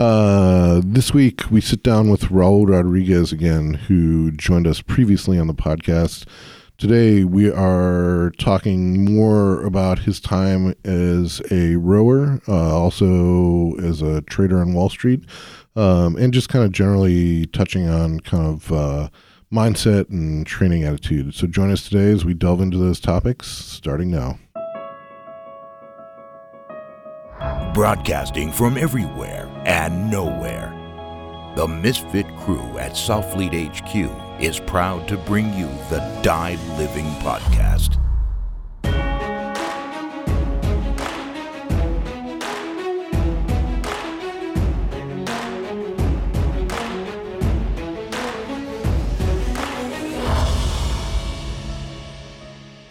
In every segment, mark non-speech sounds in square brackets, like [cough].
Uh, this week we sit down with Raul Rodriguez again, who joined us previously on the podcast. Today we are talking more about his time as a rower, uh, also as a trader on Wall Street, um, and just kind of generally touching on kind of uh, mindset and training attitude. So join us today as we delve into those topics, starting now. Broadcasting from everywhere and nowhere. The Misfit crew at Southfleet HQ is proud to bring you the Die Living Podcast.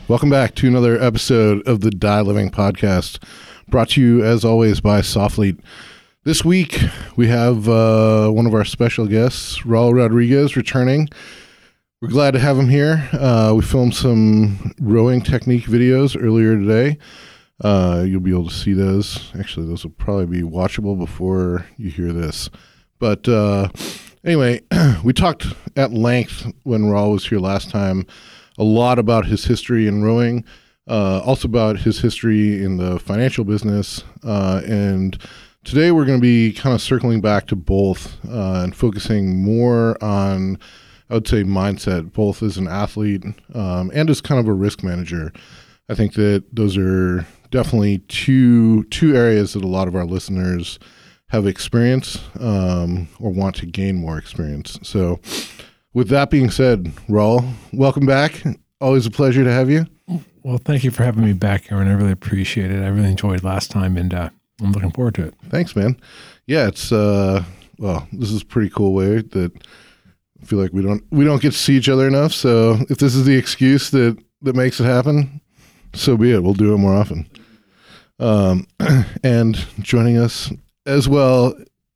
Welcome back to another episode of the Die Living Podcast, brought to you as always by Softfleet. This week we have uh, one of our special guests, Raul Rodriguez, returning. We're glad to have him here. Uh, we filmed some rowing technique videos earlier today. Uh, you'll be able to see those. Actually, those will probably be watchable before you hear this. But uh, anyway, [clears throat] we talked at length when Raul was here last time a lot about his history in rowing, uh, also about his history in the financial business. Uh, and today we're going to be kind of circling back to both uh, and focusing more on, I would say, mindset, both as an athlete um, and as kind of a risk manager. I think that those are definitely two two areas that a lot of our listeners have experience um, or want to gain more experience. So with that being said, Raul, welcome back. Always a pleasure to have you. Well, thank you for having me back, Aaron. I really appreciate it. I really enjoyed last time, and uh, I'm looking forward to it. Thanks, man. Yeah, it's uh, well, this is a pretty cool way that I feel like we don't we don't get to see each other enough. So if this is the excuse that that makes it happen, so be it. We'll do it more often. Um, [clears throat] and joining us as well,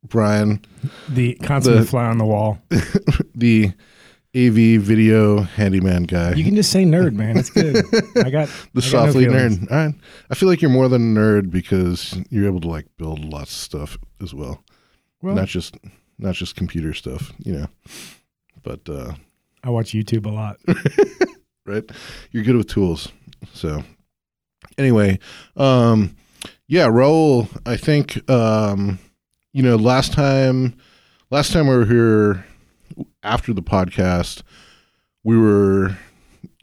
Brian, the The- fly on the wall. [laughs] the AV video handyman guy. You can just say nerd, man. It's good. I got [laughs] the I got no softly feelings. nerd. All right. I feel like you're more than a nerd because you're able to like build lots of stuff as well. Well, not just not just computer stuff, you know. But uh I watch YouTube a lot. [laughs] right? You're good with tools. So anyway, um yeah, Raul, I think um you know, last time last time we were here after the podcast, we were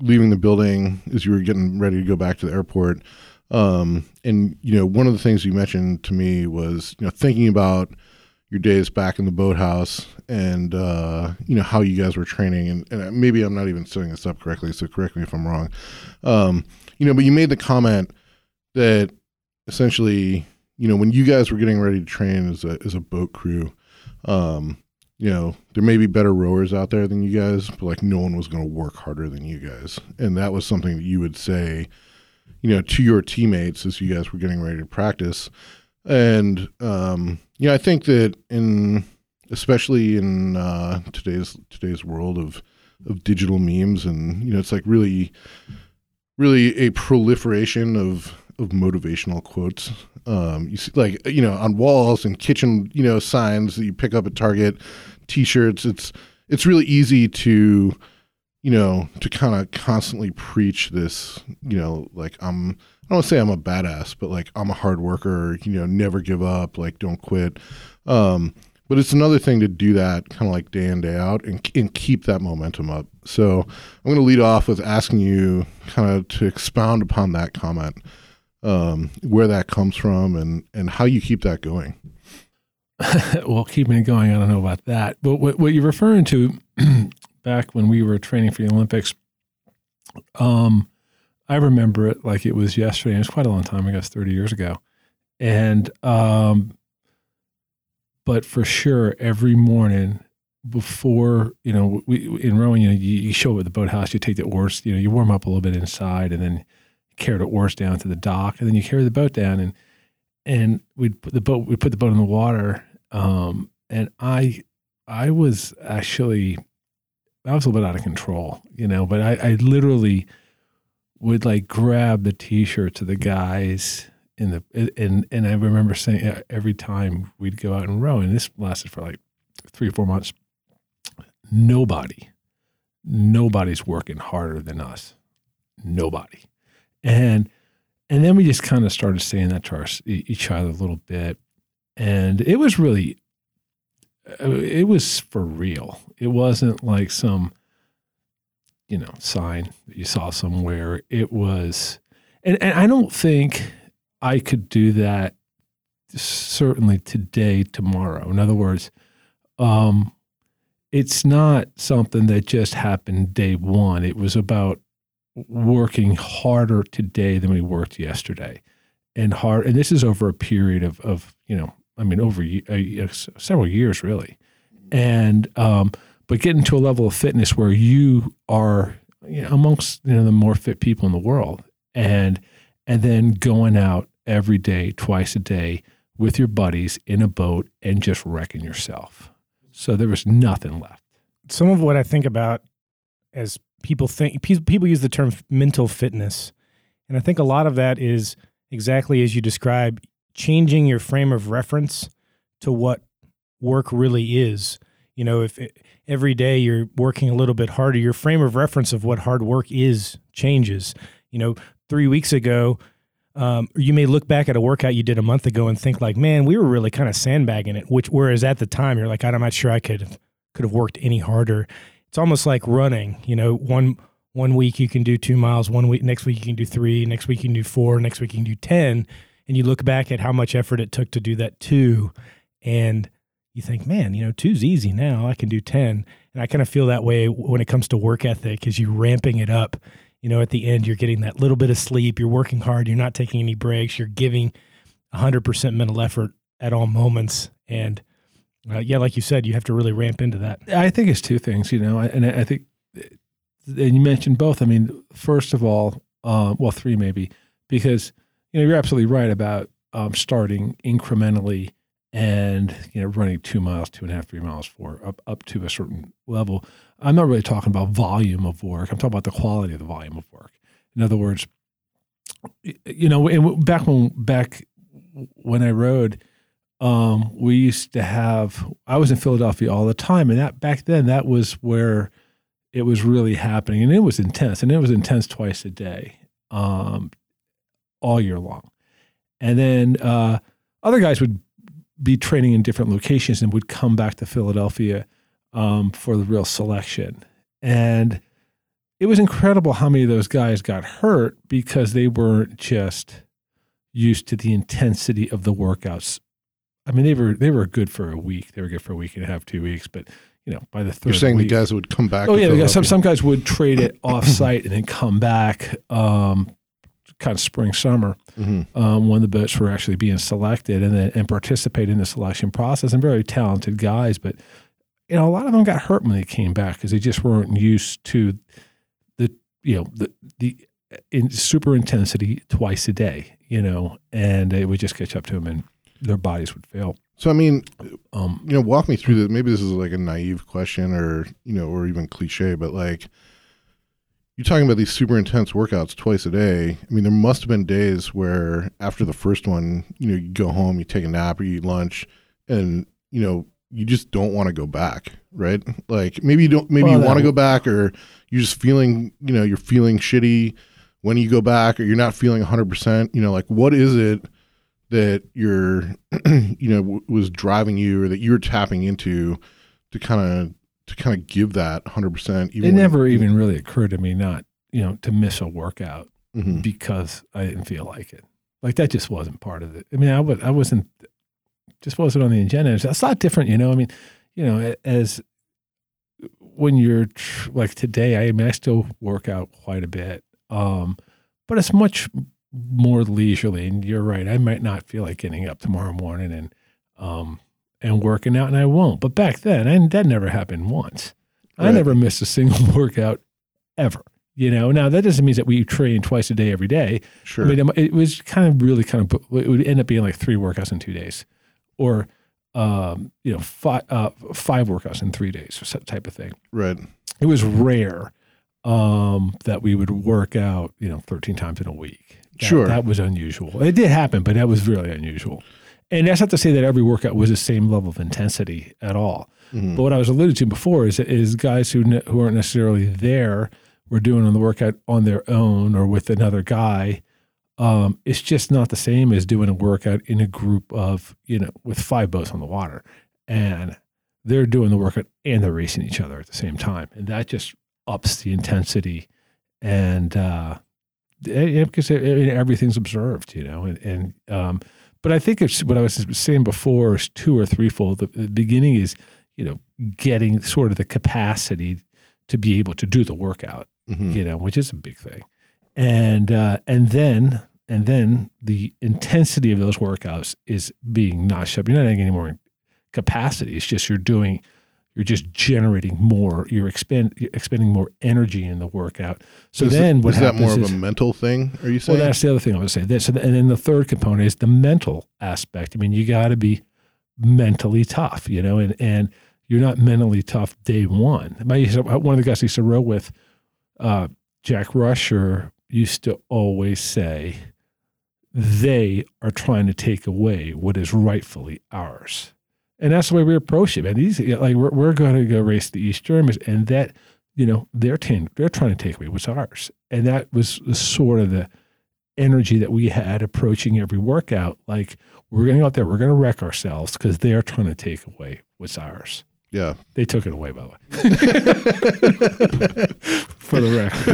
leaving the building as you were getting ready to go back to the airport. Um and you know, one of the things you mentioned to me was, you know, thinking about your days back in the boathouse and uh, you know how you guys were training and, and maybe i'm not even setting this up correctly so correct me if i'm wrong um, you know but you made the comment that essentially you know when you guys were getting ready to train as a, as a boat crew um, you know there may be better rowers out there than you guys but like no one was going to work harder than you guys. And that was something that you would say you know to your teammates as you guys were getting ready to practice. And um, yeah, I think that in especially in uh, today's today's world of of digital memes, and you know, it's like really, really a proliferation of of motivational quotes. Um, you see, like you know, on walls and kitchen, you know, signs that you pick up at Target, T-shirts. It's it's really easy to you know to kind of constantly preach this. You know, like I'm I don't say I'm a badass, but like I'm a hard worker, you know, never give up, like don't quit. Um, but it's another thing to do that kind of like day in, day out and, and keep that momentum up. So I'm going to lead off with asking you kind of to expound upon that comment, um, where that comes from and, and how you keep that going. [laughs] well, keeping it going, I don't know about that. But what, what you're referring to [clears throat] back when we were training for the Olympics, um, I remember it like it was yesterday. It was quite a long time, I guess, 30 years ago. And, um, but for sure, every morning before, you know, we, in rowing, you know, you, you show up at the boathouse, you take the oars, you know, you warm up a little bit inside and then carry the oars down to the dock and then you carry the boat down and, and we'd put the boat, we put the boat in the water. Um, and I, I was actually, I was a little bit out of control, you know, but I, I literally would like grab the t-shirts of the guys in the and and I remember saying every time we'd go out and row, and this lasted for like three or four months. Nobody, nobody's working harder than us. Nobody, and and then we just kind of started saying that to our, each other a little bit, and it was really, uh, it was for real. It wasn't like some, you know, sign that you saw somewhere. It was, and and I don't think I could do that certainly today, tomorrow. In other words, um, it's not something that just happened day one. It was about working harder today than we worked yesterday, and hard. And this is over a period of of you know, I mean, over uh, several years really, and um, but getting to a level of fitness where you are you know, amongst you know the more fit people in the world, and and then going out every day, twice a day with your buddies in a boat and just wrecking yourself. So there was nothing left. Some of what I think about as people think people use the term mental fitness. And I think a lot of that is exactly as you describe changing your frame of reference to what work really is. You know, if it, every day you're working a little bit harder, your frame of reference of what hard work is changes. You know, three weeks ago, um, you may look back at a workout you did a month ago and think like, man, we were really kind of sandbagging it. Which, whereas at the time you're like, I'm not sure I could could have worked any harder. It's almost like running. You know, one one week you can do two miles, one week next week you can do three, next week you can do four, next week you can do ten, and you look back at how much effort it took to do that two, and you think, man, you know, two's easy now. I can do ten, and I kind of feel that way when it comes to work ethic, as you're ramping it up you know, at the end, you're getting that little bit of sleep, you're working hard, you're not taking any breaks, you're giving 100% mental effort at all moments. And uh, yeah, like you said, you have to really ramp into that. I think it's two things, you know, and I think, and you mentioned both. I mean, first of all, uh, well, three maybe, because, you know, you're absolutely right about um, starting incrementally and you know running two miles, two and a half, three miles for up up to a certain level. I'm not really talking about volume of work. I'm talking about the quality of the volume of work. In other words, you know, back when back when I rowed, um, we used to have. I was in Philadelphia all the time, and that back then that was where it was really happening, and it was intense, and it was intense twice a day, um, all year long. And then uh, other guys would be training in different locations and would come back to Philadelphia um, for the real selection. And it was incredible how many of those guys got hurt because they weren't just used to the intensity of the workouts. I mean, they were they were good for a week. They were good for a week and a half, two weeks. But you know, by the third, you're saying week, the guys would come back. Oh yeah, some some guys would trade it off site and then come back. Um, kind of spring summer mm-hmm. um, when the boats were actually being selected and then and participate in the selection process and very talented guys but you know a lot of them got hurt when they came back because they just weren't used to the you know the the in super intensity twice a day you know and it would just catch up to them and their bodies would fail so i mean um, you know walk me through this maybe this is like a naive question or you know or even cliche but like you're talking about these super intense workouts twice a day. I mean, there must have been days where after the first one, you know, you go home, you take a nap or you eat lunch, and you know, you just don't want to go back, right? Like maybe you don't, maybe well, you want to go back, or you're just feeling, you know, you're feeling shitty when you go back, or you're not feeling 100. percent You know, like what is it that you're, [clears throat] you know, w- was driving you, or that you were tapping into to kind of to kind of give that 100%. Even it never even really occurred to me not, you know, to miss a workout mm-hmm. because I didn't feel like it. Like that just wasn't part of it. I mean, I, was, I wasn't, just wasn't on the agenda. It's a lot different, you know. I mean, you know, as when you're like today, I, I mean, I still work out quite a bit, um, but it's much more leisurely. And you're right, I might not feel like getting up tomorrow morning and um, and working out, and I won't. But back then, and that never happened once. Right. I never missed a single [laughs] workout ever. You know, now that doesn't mean that we train twice a day every day. Sure. I mean, it was kind of really kind of it would end up being like three workouts in two days, or um, you know, five uh, five workouts in three days, type of thing. Right. It was rare um, that we would work out, you know, thirteen times in a week. That, Sure. that was unusual. It did happen, but that was really unusual. And that's not to say that every workout was the same level of intensity at all. Mhm. But what I was alluding to before is is guys who ne- who aren't necessarily there were doing on the workout on their own or with another guy. Um, it's just not the same as doing a workout in a group of you know with five boats on the water, and they're doing the workout and they're racing each other at the same time, and that just ups the intensity and uh, because it- it- everything's observed, you know, and, and um, but I think it's what I was saying before is two or threefold. The, the beginning is you know getting sort of the capacity to be able to do the workout, Mhm. you know, which is a big thing, and uh, and then and then the intensity of those workouts is being notched up. You're not adding any more capacity. It's just you're doing you're just generating more. You're expend you're expending more energy in the workout. So is then it- what is that happens more of is, a mental thing? Are you saying? well, that's the other thing I would say. This, and then the third component is the mental aspect. I mean, you got to be mentally tough, you know, and and you're not mentally tough day one. My one of the guys I used to row with, uh, Jack Rusher, used to always say, "They are trying to take away what is rightfully ours." And that's the way we approach it, man. These like we're, we're going to go race the East Germans, and that you know they're ten, they're trying to take away what's ours, and that was the sort of the energy that we had approaching every workout. Like we're going to go out there, we're going to wreck ourselves because they're trying to take away what's ours. yeah. They took it away, by the way, [laughs] for the record.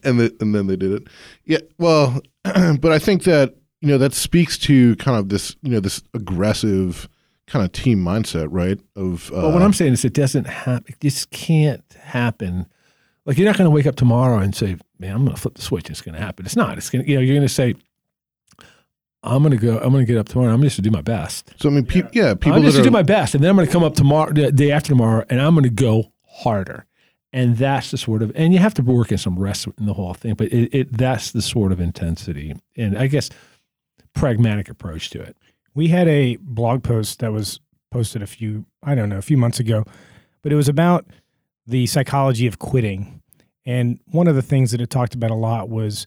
[laughs] and the, and then they did it. Yeah. Well, [clears throat] but I think that you know that speaks to kind of this you know this aggressive kind of team mindset, right? Of uh, But what I'm saying is, it doesn't happen. It just can't happen. Like you're not going to wake up tomorrow and say, "Man, I'm going to flip the switch. It's going to happen." It's not. It's going. to You know, you're going to say, "I'm going to go. I'm going to get up tomorrow. I'm just to do my best. so I mean, peop yeah, people I'm just to are do my best, and then I'm going to come up tomorrow, the day after tomorrow, and I'm going to go harder." And that's the sort of, and you have to work in some rest in the whole thing, but it, it that's the sort of intensity, and I guess pragmatic approach to it. We had a blog post that was posted a few, I don't know, a few months ago, but it was about the psychology of quitting. And one of the things that it talked about a lot was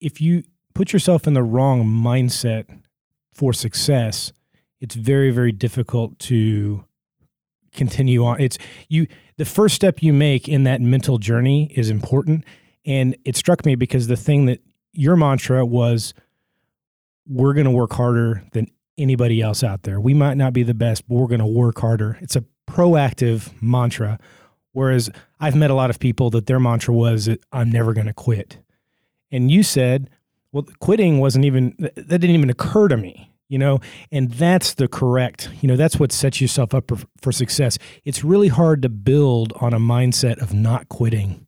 if you put yourself in the wrong mindset for success, it's very, very difficult to continue on. It's you, the first step you make in that mental journey is important. And it struck me because the thing that your mantra was, we're going to work harder than anybody else out there. We might not be the best, but we're going to work harder. It's a proactive mantra. Whereas I've met a lot of people that their mantra was, I'm never going to quit. And you said, well, quitting wasn't even, that didn't even occur to me, you know? And that's the correct, you know, that's what sets yourself up for, for success. It's really hard to build on a mindset of not quitting.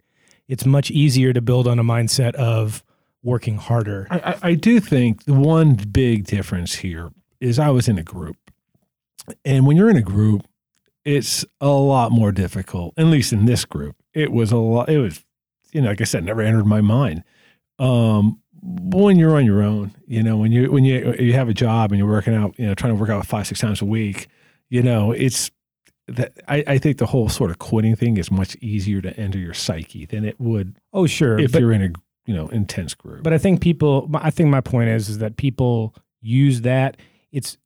It's much easier to build on a mindset of working harder. I, I, I do think the one big difference here is I was in a group. And when you're in a group, it's a lot more difficult, at least in this group. It was a lot, it was, you know, like I said, never entered my mind. Um, when you're on your own, you know, when you when you you have a job and you're working out, you know, trying to work out five six times a week, you know, it's that I, I think the whole sort of quitting thing is much easier to enter your psyche than it would Oh, sure. if but- you're in a you know intense group. But I think people, I think my point is, is that people use that. It's,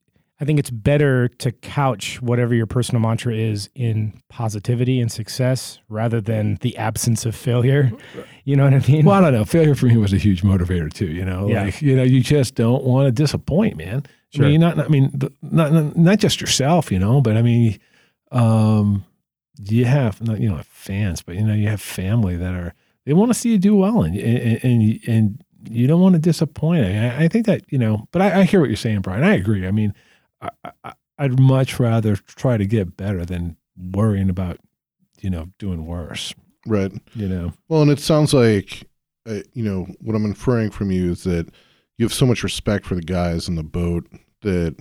I think it's better to couch whatever your personal mantra is in positivity and success rather than the absence of failure. You know what I mean? Well, I don't know. Failure for me was a huge motivator too. You know, Yeah. like you know, you just don't want to disappoint, man. Sure. I mean, not, I mean, not, not not just yourself, you know, but I mean, um, you have not, you know fans, but you know, you have family that are they want to see you do well, and and and, and you don't want to disappoint. I, I think that you know, but I, I hear what you're saying, Brian. I agree. I mean, I, I'd much rather try to get better than worrying about you know doing worse. right. You know. Well, and it sounds like, uh, you know, what I'm inferring from you is that you have so much respect for the guys in the boat that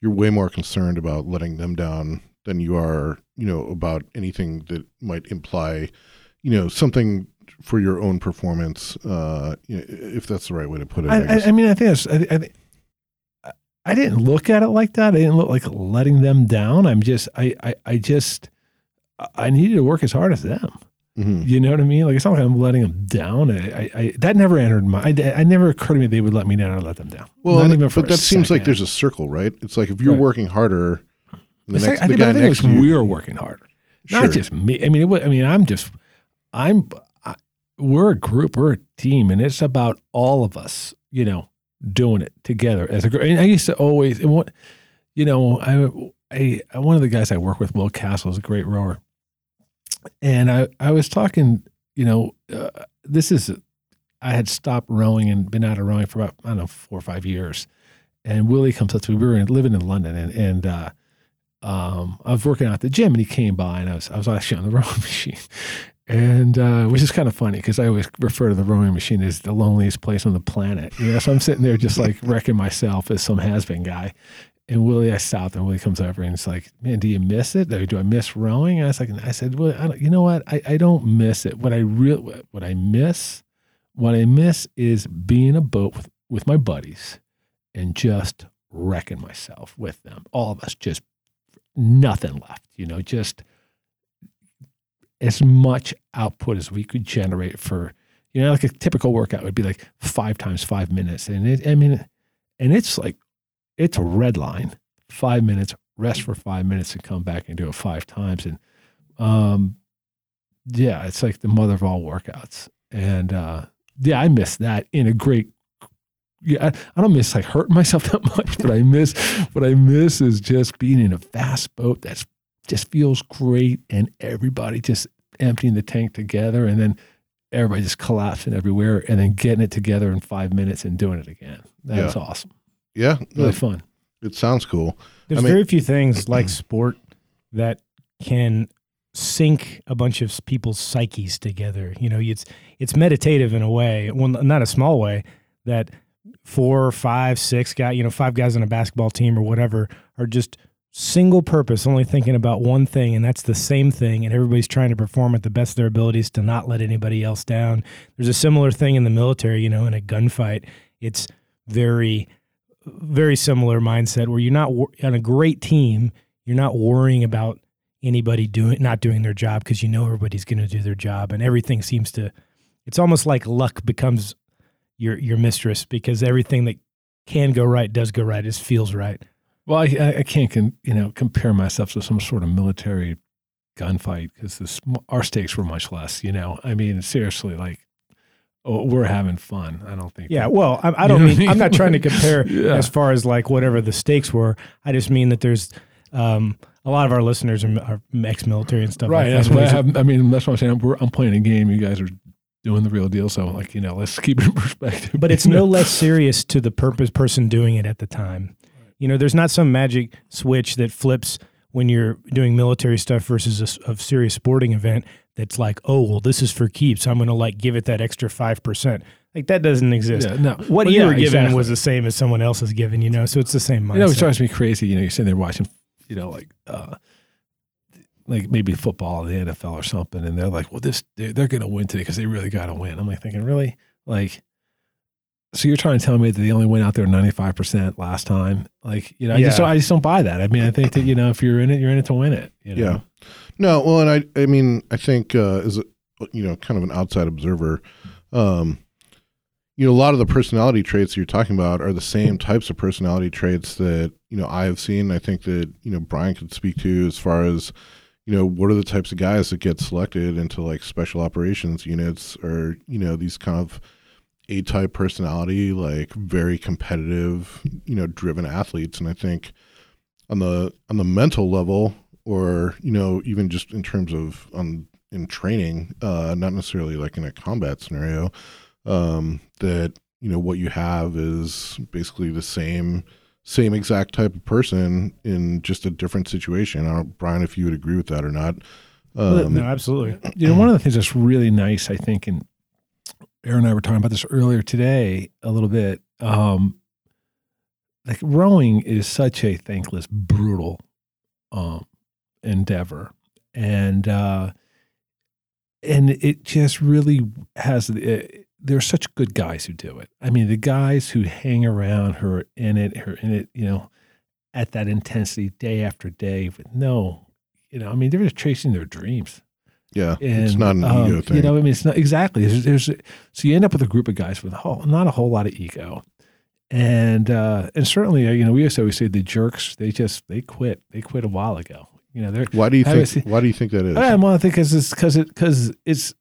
you're way more concerned about letting them down than you are, you know, about anything that might imply, you know, something for your own performance. Uh, you know, if that's the right way to put it. I, I. I, I mean, I think that's, I, I, think- I didn't look at it like that. I didn't look like letting them down. I'm just, I, I, I just, I needed to work as hard as them. Mhm. You know what I mean? Like it's not like I'm letting them down. I, I, I that never entered my. I, I never occurred to me they would let me down or let them down. Well, Not even for but that seems like there's a circle, right? It's like if you're Right. working harder, the, It's next, like, the think, guy I think next it's to you. we're working harder, Sure. not just me. I mean, it, wa- I mean, I'm just, I'm, I, we're a group, we're a team, and it's about all of us, you know, doing it together as a group. And I used to always, and what, you know, I, I, one of the guys I work with, Will Castle, is a great rower, and I, I was talking, you know, uh, this is, I had stopped rowing and been out of rowing for about I don't know four or five years, and Willie comes up to me. We were in, living in London, and and uh, um, I was working out at the gym, and he came by, and I was I was actually on the [laughs] rowing machine, and uh, which is kind of funny because I always refer to the rowing machine as the loneliest place on the planet. You know, so I'm sitting there just like [laughs] wrecking myself as some has been guy. And Willie, I stopped, and Willie comes over and it's like, "Man, do you miss it? Or do I miss rowing?" And I was like, I said, "Well, I don't, you know what? I, I don't miss it. What I real what I miss, what I miss is being a boat with with my buddies, and just wrecking myself with them. All of us, just nothing left. You know, just as much output as we could generate for, you know, like a typical workout would be like five times five minutes. And it, I mean, and it's like, it's a red line, five minutes, rest for five minutes and come back and do it five times. And, um, yeah, it's like the mother of all workouts. And, uh, yeah, I miss that in a great, yeah, I, don't miss like hurting myself [laughs] that much, but I miss, what I miss is just being in a fast boat that's just feels great and everybody just emptying the tank together and then everybody just collapsing everywhere and then getting it together in five minutes and doing it again. That's awesome. Yeah, Really no, fun. it sounds cool. There's I mean- very few things [clears throat] like sport that can sync a bunch of people's psyches together. You know, it's it's meditative in a way, well, not a small way, that four, five, six guys, you know, five guys on a basketball team or whatever are just single purpose, only thinking about one thing, and that's the same thing, and everybody's trying to perform at the best of their abilities to not let anybody else down. There's a similar thing in the military, you know, in a gunfight. It's very very similar mindset where you're not on a great team, you're not worrying about anybody doing not doing their job because you know everybody's going to do their job and everything seems to it's almost like luck becomes your your mistress because everything that can go right does go right. It feels right. Well, I, I- can't, con, you know, compare myself to some sort of military gunfight because our stakes were much less. You know, I mean, seriously, like oh, we're having fun. I don't think. Yeah, that- well, I, I don't what I mean I'm not trying to [laughs] compare Yeah. as far as like whatever the stakes were. I just mean that there's um, a lot of our listeners are, are ex-military and stuff. right. like That's that. what I have. I mean, that's what I'm saying. We're, I'm playing a game. You guys are doing the real deal. So, like, you know, let's keep it in [laughs] perspective. but it's know? no less serious to the purpose person doing it at the time. You know, there's not some magic switch that flips when you're doing military stuff versus a serious sporting event that's like, oh, well, this is for keeps. I'm going to like give it that extra 5%. Like that doesn't exist. Yeah, no. What Well, you yeah, were given exactly. was the same as someone else is given, you know? So it's the same mindset. You know, it drives me crazy. You know, you're sitting there watching, you know, like, uh, like maybe football, in the NFL or something, and they're like, "Well, this they're, they're going to win today because they really got to win." I'm like thinking, really, like, so you're trying to tell me that they only went out there 95 percent last time? Like, you know, I just Yeah. don't, I just don't buy that. I mean, I think that you know, if you're in it, you're in it to win it. You know? Yeah. No, well, and I, I mean, I think uh, as a, you know, kind of an outside observer, um, you know, a lot of the personality traits you're talking about are the same types of personality traits that you know I have seen. I think that you know Brian could speak to as far as you know what are the types of guys that get selected into like special operations units or you know these kind of A type personality, like very competitive, you know, driven athletes. And I think on the on the mental level, or you know, even just in terms of on in training, uh, not necessarily like in a combat scenario, um, that you know what you have is basically the same same exact type of person in just a different situation. I don't, Brian, if you would agree with that or not. Um, no, absolutely. You know, one of the things that's really nice, I think, and Aaron and I were talking about this earlier today a little bit. Um, like rowing is such a thankless, brutal um, endeavor, and uh, and it just really has. It, there are such good guys who do it. I mean, the guys who hang around, who are in it, who are in it, you know, at that intensity day after day with no, you know, I mean, they're just chasing their dreams. Yeah, And, it's not an um, ego thing. You know, I mean, it's not exactly. There's, there's so you end up with a group of guys with a whole, not a whole lot of ego, and uh, and certainly, uh, you know, we used to always say the jerks. They just they quit. They quit a while ago. You know, they're. why do you think? why do you think that is? I well, I think it's because it because it's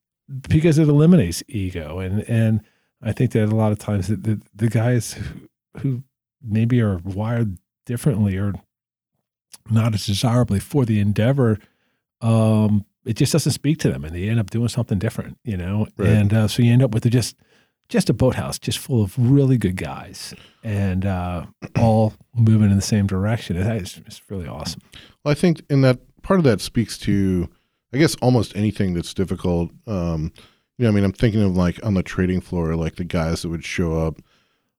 because it eliminates ego, and and I think that a lot of times the the, the guys who, who maybe are wired differently or not as desirably for the endeavor, um, it just doesn't speak to them, and they end up doing something different, you know. Right. And uh, so you end up with just just a boathouse, just full of really good guys, and uh, all moving in the same direction. It's, it's really awesome. Well, I think in that part of that speaks to, I guess, almost anything that's difficult. Um, you know, I mean, I'm thinking of like on the trading floor, like the guys that would show up.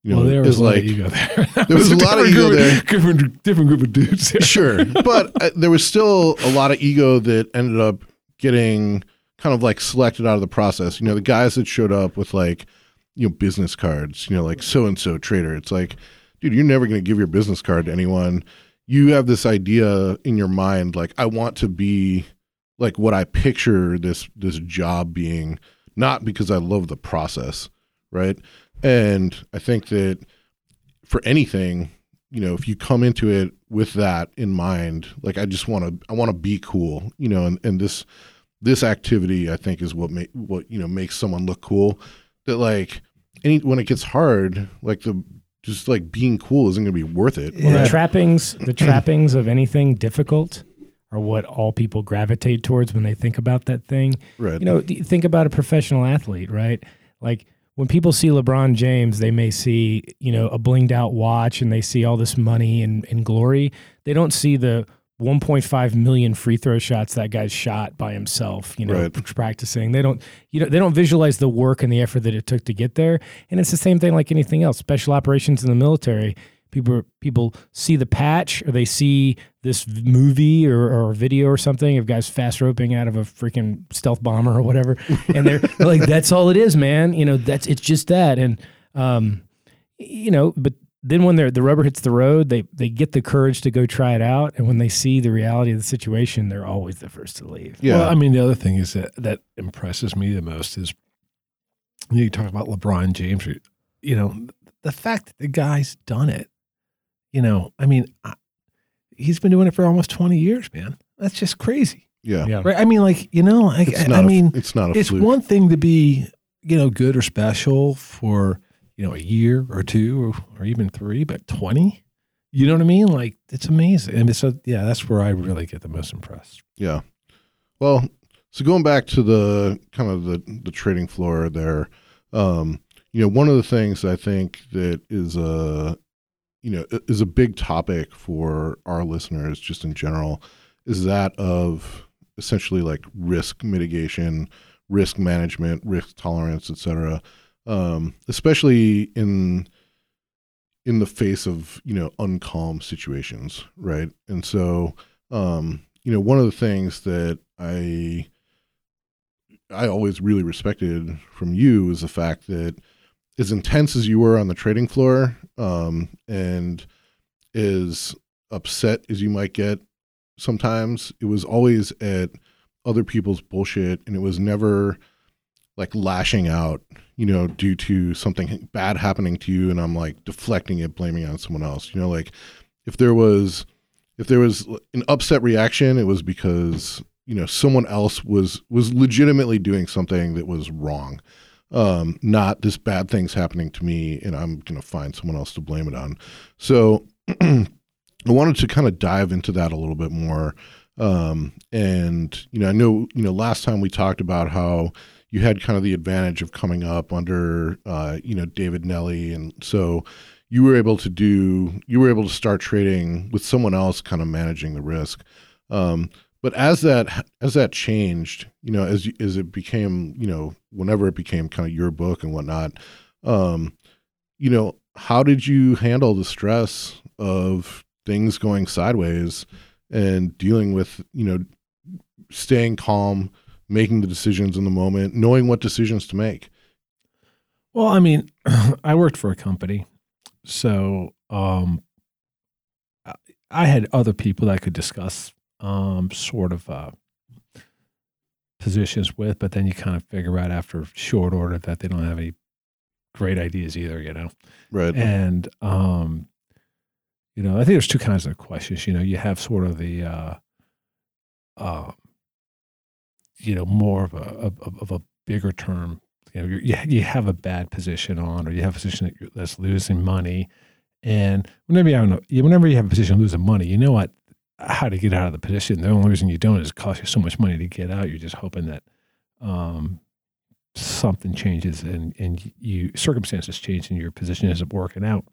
You know, well, there was is a lot like of ego there. There was a lot of ego different there. group- Different, different group of dudes. sure, but uh, there was still a lot of ego that ended up getting kind of like selected out of the process. You know, the guys that showed up with like, you know, business cards. You know, like so and so trader. It's like, dude, you're never going to give your business card to anyone. You have this idea in your mind, like I want to be like what I picture this this job being, not because I love the process, right? And I think that for anything, you know, if you come into it with that in mind, like I just want to, I want to be cool, you know, and, and this, this activity, I think is what make, what, you know, makes someone look cool that like any, when it gets hard, like the, just like being cool isn't going to be worth it. Yeah. The trappings, the [clears throat] trappings of anything difficult are what all people gravitate towards when they think about that thing. Right. You know, think about a professional athlete, right? Like when people see LeBron James, they may see, you know, a blinged out watch and they see all this money and, and glory. They don't see the 1.5 million free throw shots that guy's shot by himself, you know, Right. practicing. They don't, you know, they don't visualize the work and the effort that it took to get there. And it's the same thing like anything else. Special operations in the military, people people see the patch or they see this movie or, or video or something of guys fast roping out of a freaking stealth bomber or whatever, and they're, [laughs] they're like, "That's all it is, man." You know, that's it's just that, and um, you know, but then when they're the rubber hits the road, they they get the courage to go try it out, and when they see the reality of the situation, they're always the first to leave. yeah. Well, I mean, the other thing is that that impresses me the most is you, you talk about LeBron James. You know, the fact that the guy's done it. You know, I mean, I, he's been doing it for almost twenty years, man. That's just crazy, yeah. Yeah. right? I mean, like you know, like It's I, not I a- mean, it's not a it's fluke. one thing to be you know good or special for you know a year or two or, or even three, but twenty. You know what I mean? Like it's amazing. And so yeah, that's where I really get the most impressed. Yeah. Well, so going back to the kind of the the trading floor there, um, you know, one of the things I think that is a you know is a big topic for our listeners just in general is that of essentially like risk mitigation, risk management, risk tolerance, et cetera. Um, especially in in the face of you know uncalm situations, right? And so um, you know, one of the things that I I always really respected from you is the fact that as intense as you were on the trading floor, um, and as upset as you might get sometimes, it was always at other people's bullshit, and it was never like lashing out, you know, due to something bad happening to you, and I'm like deflecting it, blaming it on someone else. You know, like if there was if there was an upset reaction, it was because you know someone else was was legitimately doing something that was wrong, um, not this bad thing's happening to me and I'm gonna find someone else to blame it on. So [clears throat] I wanted to kind of dive into that a little bit more. Um, and you know, I know you know last time we talked about how you had kind of the advantage of coming up under uh, you know David Nelly, and so you were able to do you were able to start trading with someone else kind of managing the risk um, but as that as that changed you know as as it became you know whenever it became kind of your book and whatnot um, you know how did you handle the stress of things going sideways and dealing with you know staying calm making the decisions in the moment knowing what decisions to make? Well, I mean, [clears throat] I worked for a company, so um, I- had other people that I could discuss um, sort of uh, positions with, but then you kind of figure out after short order that they don't have any great ideas either, you know. Right. And um, you know, I think there's two kinds of questions. You know, you have sort of the uh, uh, you know, more of a of, of a bigger term. You know, you you have a bad position on, or you have a position that that's losing money, and whenever you have a, whenever you have a position losing money, you know what how to get out of the position. The only reason you don't is it costs you so much money to get out. You're just hoping that um, something changes and and you circumstances change and your position isn't working out.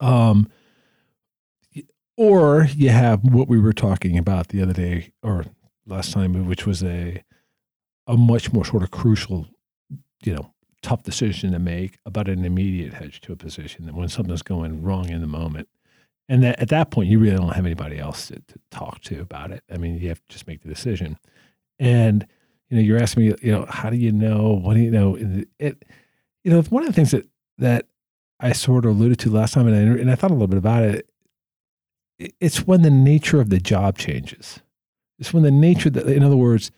Um, or you have what we were talking about the other day or last time, which was a a much more sort of crucial, you know, tough decision to make about an immediate hedge to a position when something's going wrong in the moment. And that, at that point, you really don't have anybody else to, to talk to about it. I mean, you have to just make the decision. And you know, you're asking me, you know, how do you know? What do you know? It, you know, one of the things that that I sort of alluded to last time, and I, and I thought a little bit about it. It's when the nature of the job changes. It's when the nature that, in other words,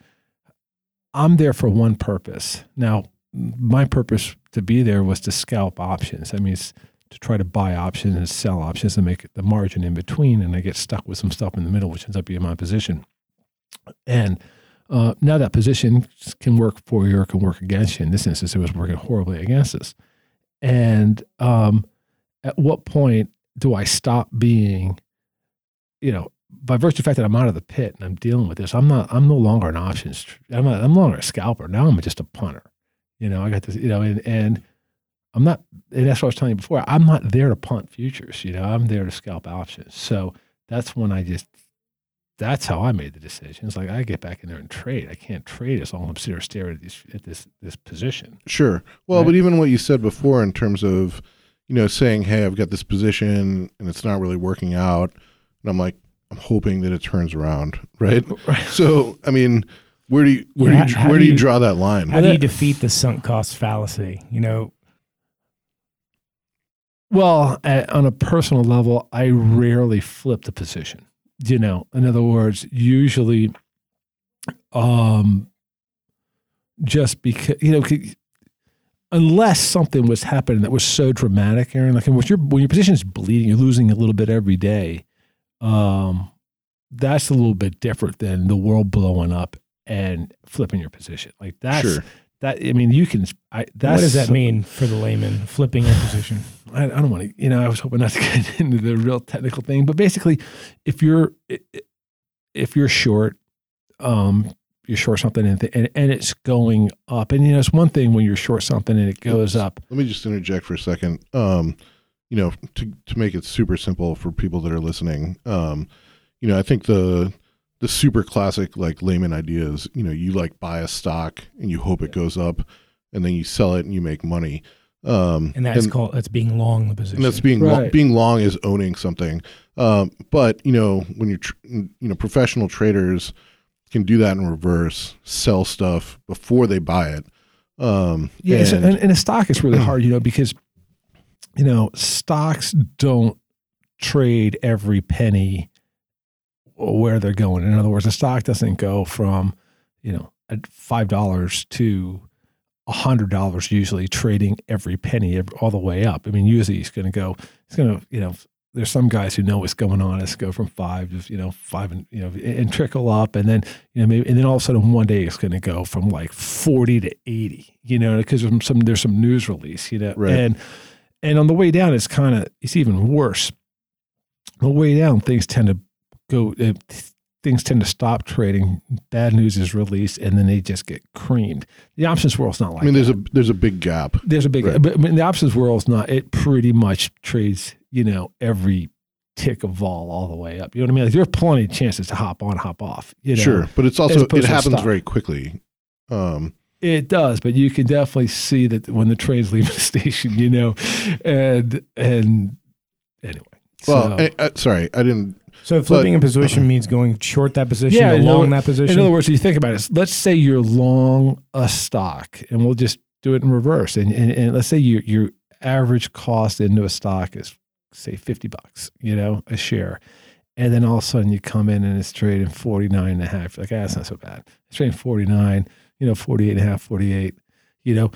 I'm there for one purpose. Now, my purpose to be there was to scalp options. I mean, to try to buy options and sell options and make the margin in between. And I get stuck with some stuff in the middle, which ends up being my position. And uh, now that position can work for you or can work against you. In this instance, it was working horribly against us. And um, at what point do I stop being, you know, by virtue of the fact that I'm out of the pit and I'm dealing with this, I'm not, I'm no longer an options, I'm not, I'm no longer a scalper. Now I'm just a punter. You know, I got this, you know, and, and I'm not, and that's what I was telling you before. I'm not there to punt futures. You know, I'm there to scalp options. So that's when I just that's how I made the decision. It's like I get back in there and trade. I can't trade as long as I'm sitting staring at, these, at this this position. Sure. Well, right? but even what you said before in terms of, you know, saying, "Hey, I've got this position and it's not really working out," and I'm like, I'm hoping that it turns around, [laughs] right? [laughs] right. So, I mean, where do you where yeah, do you where do you, you draw that line? How do you defeat the sunk cost fallacy? You know. Well, at, on a personal level, I rarely flip the position you know? In other words usually um just because you know unless something was happening that was so dramatic aaron like when your when your position is bleeding you're losing a little bit every day um that's a little bit different than the world blowing up and flipping your position. Like that's sure. that i mean you can I, what does that mean for the layman flipping your position I, I don't want to, you know, I was hoping not to [laughs] get into the real technical thing, but basically, if you're if you're short, um, you're short something and, and, and it's going up, and you know, it's one thing when you're short something and it goes up. Let me just interject for a second. Um, you know, to to make it super simple for people that are listening, um, you know, I think the the super classic like layman idea is, you know, you like buy a stock and you hope it goes up, and then you sell it and you make money. Um, and that's and, called that's being long the position. And that's being right. long, being long is owning something. Um, but you know when you're tr- you know professional traders can do that in reverse, sell stuff before they buy it. Um, yeah, and, and, and a stock is really hard, you know, because you know stocks don't trade every penny where they're going. In other words, a stock doesn't go from you know five dollars to hundred dollars usually trading every penny every, all the way up. I mean, usually he's going to go. He's going to you know. There's some guys who know what's going on. It's go from five to you know five and you know and trickle up, and then you know maybe and then all of a sudden one day it's going to go from like forty to eighty. You know because there's some there's some news release. You know right. and and on the way down it's kind of it's even worse. On the way down things tend to go things tend to stop trading. Bad news is released, and then they just get creamed. The options world's not like. I mean, there's that. a there's a big gap. There's a big, right. but, but the options world's not. It pretty much trades, you know, every tick of vol all the way up. You know what I mean? Like, there are plenty of chances to hop on, hop off. You know, sure, but it's also it happens very quickly. Um, it does, but you can definitely see that when the train's leave [laughs] the station, you know, and and anyway. Well, so, I, I, sorry, I didn't so flipping but, a position means going short that position, yeah, long that position. In other words, if you think about it, let's say you're long a stock, and we'll just do it in reverse. And, and, and let's say your your average cost into a stock is say fifty bucks, you know, a share, And then all of a sudden you come in and it's trading 49 and a half. You're like, ah, that's not so bad. It's trading 49, you know, 48 and a half, 48, you know.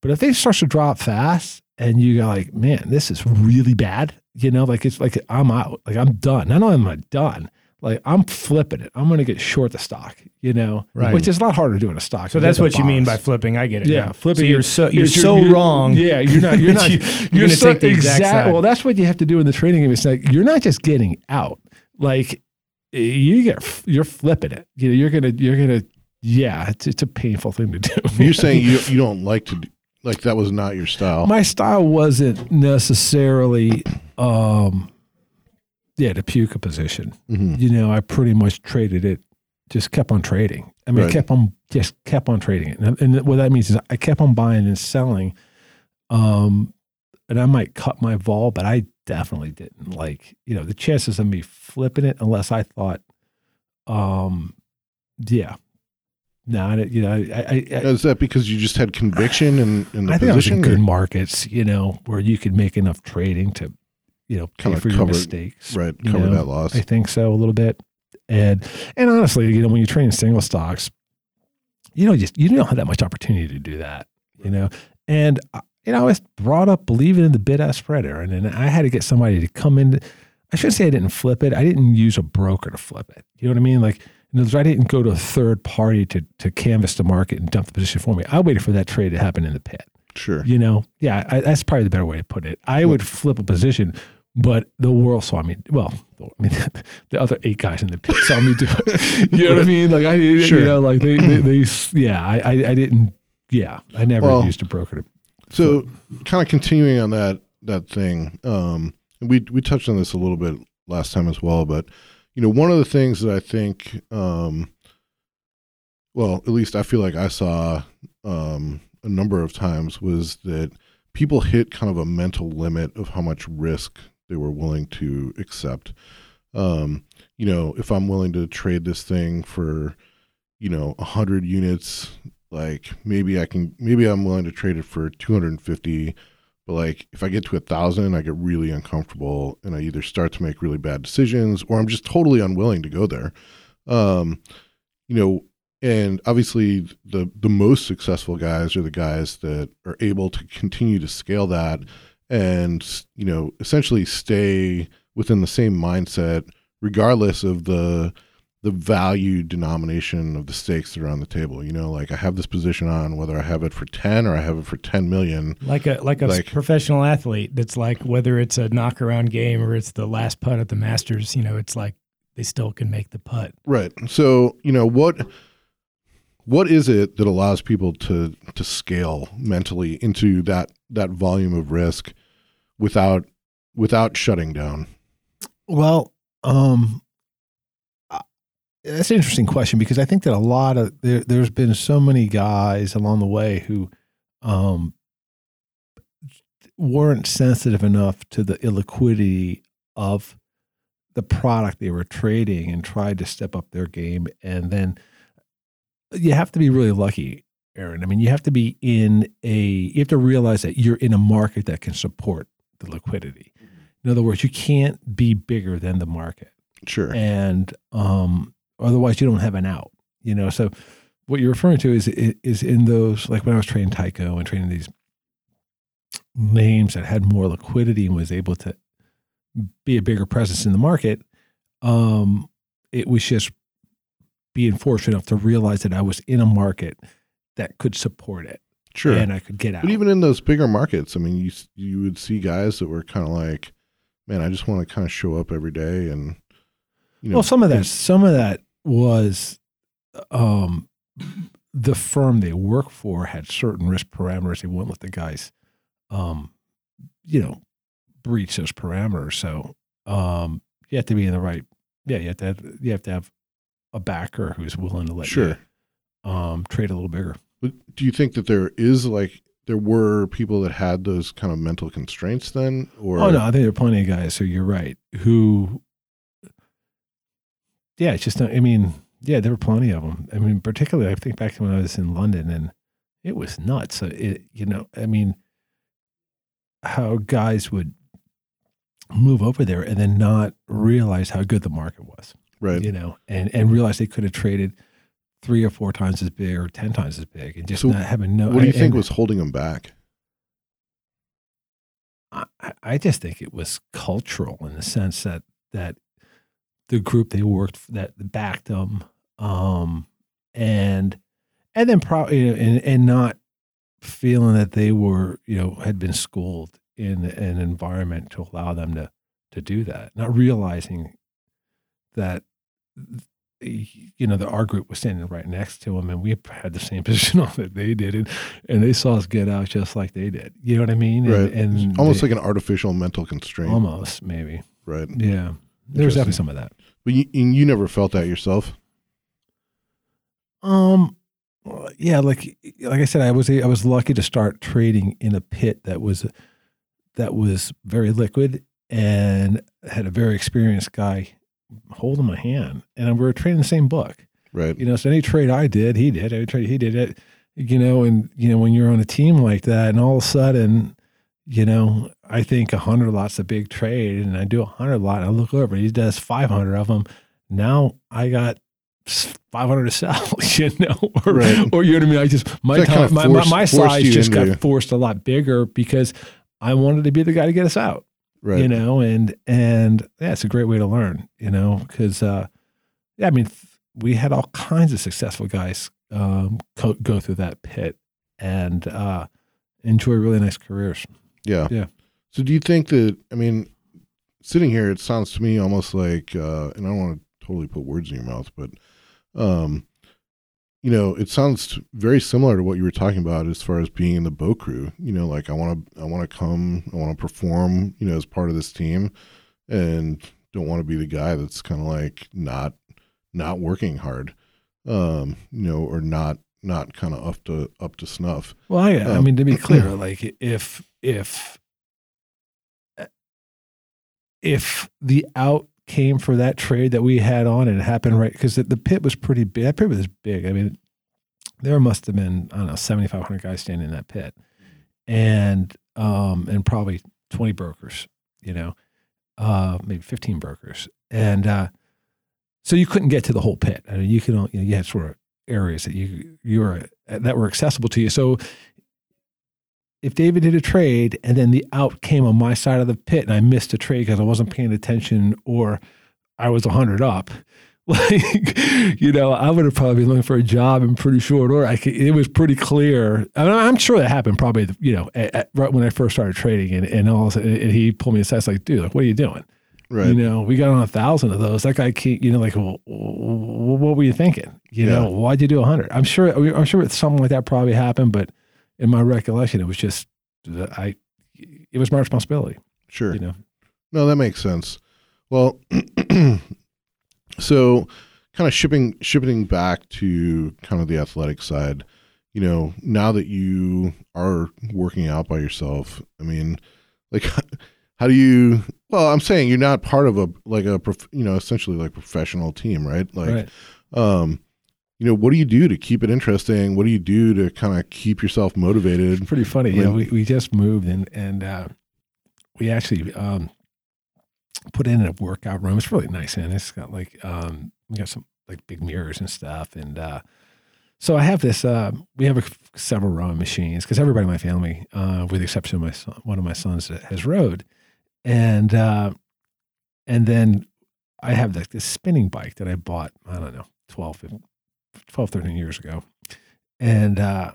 But if they start to drop fast and you go like, man, this is really bad, you know, like it's like I'm out, like I'm done. Not only am I done, like I'm flipping it. I'm going to get short the stock, you know, Right. which is a lot harder to do in a stock. So that's get the what you mean by flipping. I get it. Yeah, now. flipping. So you're so you're, you're- so you're- wrong. Yeah, you're not. You're [laughs] not. You- you're you're gonna so- take the exact side. Well, that's what you have to do in the trading game. It's like you're not just getting out. Like you get, you're flipping it. You know, you're gonna, you're gonna. Yeah, it's it's a painful thing to do. You're saying [laughs] you you don't like to do, like that was not your style. my style wasn't necessarily, um, yeah, the puka position. Mhm. You know, I pretty much traded it. Just kept on trading. I mean, I kept on just kept on trading it, and, and what that means is I kept on buying and selling. Um, and I might cut my vol, but I definitely didn't like. You know, the chances of me flipping it, unless I thought, um, yeah, no, I, you know, I, I, I, Is that because you just had conviction in, in the I think I position? in good markets, you know, where you could make enough trading to, you know, pay for your cover- mistakes. right, you cover know? that loss. I think so a little bit. And and honestly, you know, when you're trading single stocks, you know, just you don't have that much opportunity to do that, you know. And uh, you know, I was brought up believing in the bid ask spread, Aaron, and I had to get somebody to come in. I shouldn't say I didn't flip it. I didn't use a broker to flip it. You know what I mean? Like, in other words, I didn't go to a third party to to canvas the market and dump the position for me. I waited for that trade to happen in the pit. Sure. You know, yeah, I, that's probably the better way to put it. I would flip a position, but the world saw me. Well, I mean, [laughs] the other eight guys in the pit saw me do it. You know what I mean? Like I, Sure. you know, like they, they, they yeah, I, I, I didn't. Yeah, I never Well, used a broker to. So, kind of continuing on that that thing, um, we we touched on this a little bit last time as well, but you know, one of the things that I think, um, well, at least I feel like I saw um, a number of times was that people hit kind of a mental limit of how much risk they were willing to accept. Um, you know, if I'm willing to trade this thing for, you know, a hundred units, like maybe I can, maybe I'm willing to trade it for 250. But like, if I get to a thousand, I get really uncomfortable, and I either start to make really bad decisions, or I'm just totally unwilling to go there. Um, you know, and obviously the the most successful guys are the guys that are able to continue to scale that, and you know, essentially stay within the same mindset, regardless of the the value denomination of the stakes that are on the table. You know, like I have this position on whether I have it for ten or I have it for ten million. Like a like a Like- professional athlete that's like whether it's a knockaround game or it's the last putt at the Masters, you know, it's like they still can make the putt. Right. So, you know, what what is it that allows people to to scale mentally into that that volume of risk without without shutting down? Well, um, that's an interesting question because I think that a lot of there, there's been so many guys along the way who um, weren't sensitive enough to the illiquidity of the product they were trading and tried to step up their game. And then you have to be really lucky, Aaron. I mean, you have to be in a, you have to realize that you're in a market that can support the liquidity. In other words, you can't be bigger than the market Sure. and um, otherwise you don't have an out. You know, so what you're referring to is is in those like when I was trading Tyco and trading these names that had more liquidity and was able to be a bigger presence in the market. Um, it was just being fortunate enough to realize that I was in a market that could support it Sure. and I could get out. but even in those bigger markets, I mean, you you would see guys that were kind of like, man, I just want to kind of show up every day and you know, well, some of that, some of that was, um, the firm they work for had certain risk parameters. They wouldn't let the guys, um, you know, breach those parameters. So, um, you have to be in the right. Yeah, you have to have, you have to have a backer who's willing to let Sure. you, um, trade a little bigger. But do you think that there is like there were people that had those kind of mental constraints then, or oh no, I think there are plenty of guys. So you're right. Who, yeah, it's just. not- I mean, yeah, there were plenty of them. I mean, particularly, I think back to when I was in London, and it was nuts. So it, you know, I mean, how guys would move over there and then not realize how good the market was. Right. You know, and and realize they could have traded three or four times as big or ten times as big, and just So not having no. What do you and- think was holding them back? I, I just think it was cultural in the sense that that the group they worked f- that backed them, um, and and then probably and, and not feeling that they were you know had been schooled in an environment to allow them to to do that, not realizing that you know, the our group was standing right next to them, and we had the same [laughs] position on that they did, and and they saw us get out just like they did. You know what I mean? Right. And, and Almost they- like an artificial mental constraint. almost maybe. Right. Yeah, there was definitely some of that. But you, and you never felt that yourself. Um, yeah, like like I said, I was I was lucky to start trading in a pit that was that was very liquid and had a very experienced guy holding my hand, and we were trading the same book. Right. You know, so any trade I did, he did. Every trade he did it. You know, and you know when you're on a team like that, and all of a sudden, you know, I think a hundred lots a big trade, and I do a hundred lot, and I look over, he does five hundred of them. Now I got five hundred to sell. [laughs] You know, or, Right. or you know what I mean. I just my That kind of my, forced- my, my forced size just got forced a lot bigger because I wanted to be the guy to get us out Right. you know and and yeah it's a great way to learn you know because uh yeah i mean th- we had all kinds of successful guys um co- go through that pit and uh enjoy really nice careers Yeah. Yeah. So do you think that I mean, sitting here, it sounds to me almost like, uh, and I don't want to totally put words in your mouth, but, um, you know, it sounds very similar to what you were talking about as far as being in the boat crew. You know, like I want to, I want to come, I want to perform, you know, as part of this team, and don't want to be the guy that's kind of like not, not working hard, um, you know, or not, not kind of up to up to snuff. well yeah i Um, mean to be clear [clears throat] like if if if the out came for that trade that we had on and it happened right because the, the pit was pretty big that pit was big. I mean there must have been i don't know 7500 guys standing in that pit and um and probably 20 brokers you know uh maybe 15 brokers. And uh so you couldn't get to the whole pit. I mean you only you, know, you had sort of areas that you you were that were accessible to you. So if David did a trade and then the out came on my side of the pit and I missed a trade because I wasn't paying attention or I was 100 up, [laughs] like, you know, I would have probably been looking for a job in pretty short order. I could, it was pretty clear. I mean, I'm sure that happened probably, you know, at, at- right when I first started trading and, and all of a sudden, and he pulled me aside. It's like, dude, like, what are you doing? Right. You know, we got on a thousand of those. That guy, can't, you know, like, well, what were you thinking? You know, why'd you do a hundred? I'm sure, I'm sure something like that probably happened, but in my recollection, it was just I, it was my responsibility. sure. You know, No, that makes sense. Well, [clears throat] so kind of shipping shipping back to kind of the athletic side, you know, now that you are working out by yourself, I mean, like [laughs] how do you well, I'm saying you're not part of a like a prof- you know, essentially like professional team, right? Like right? um you know, what do you do to keep it interesting? What do you do to kind of keep yourself motivated? It's pretty funny. I know, we, we just moved and and uh, we actually um, put in a workout room. It's really nice, and it's got like um, we got some like big mirrors and stuff. And uh, so I have this. Uh, we have a, several rowing machines because everybody in my family, uh, with the exception of my son, one of my sons, that has rowed, and uh, and then I have like this spinning bike that I bought. I don't know 12, 15 12 13 years ago, and uh,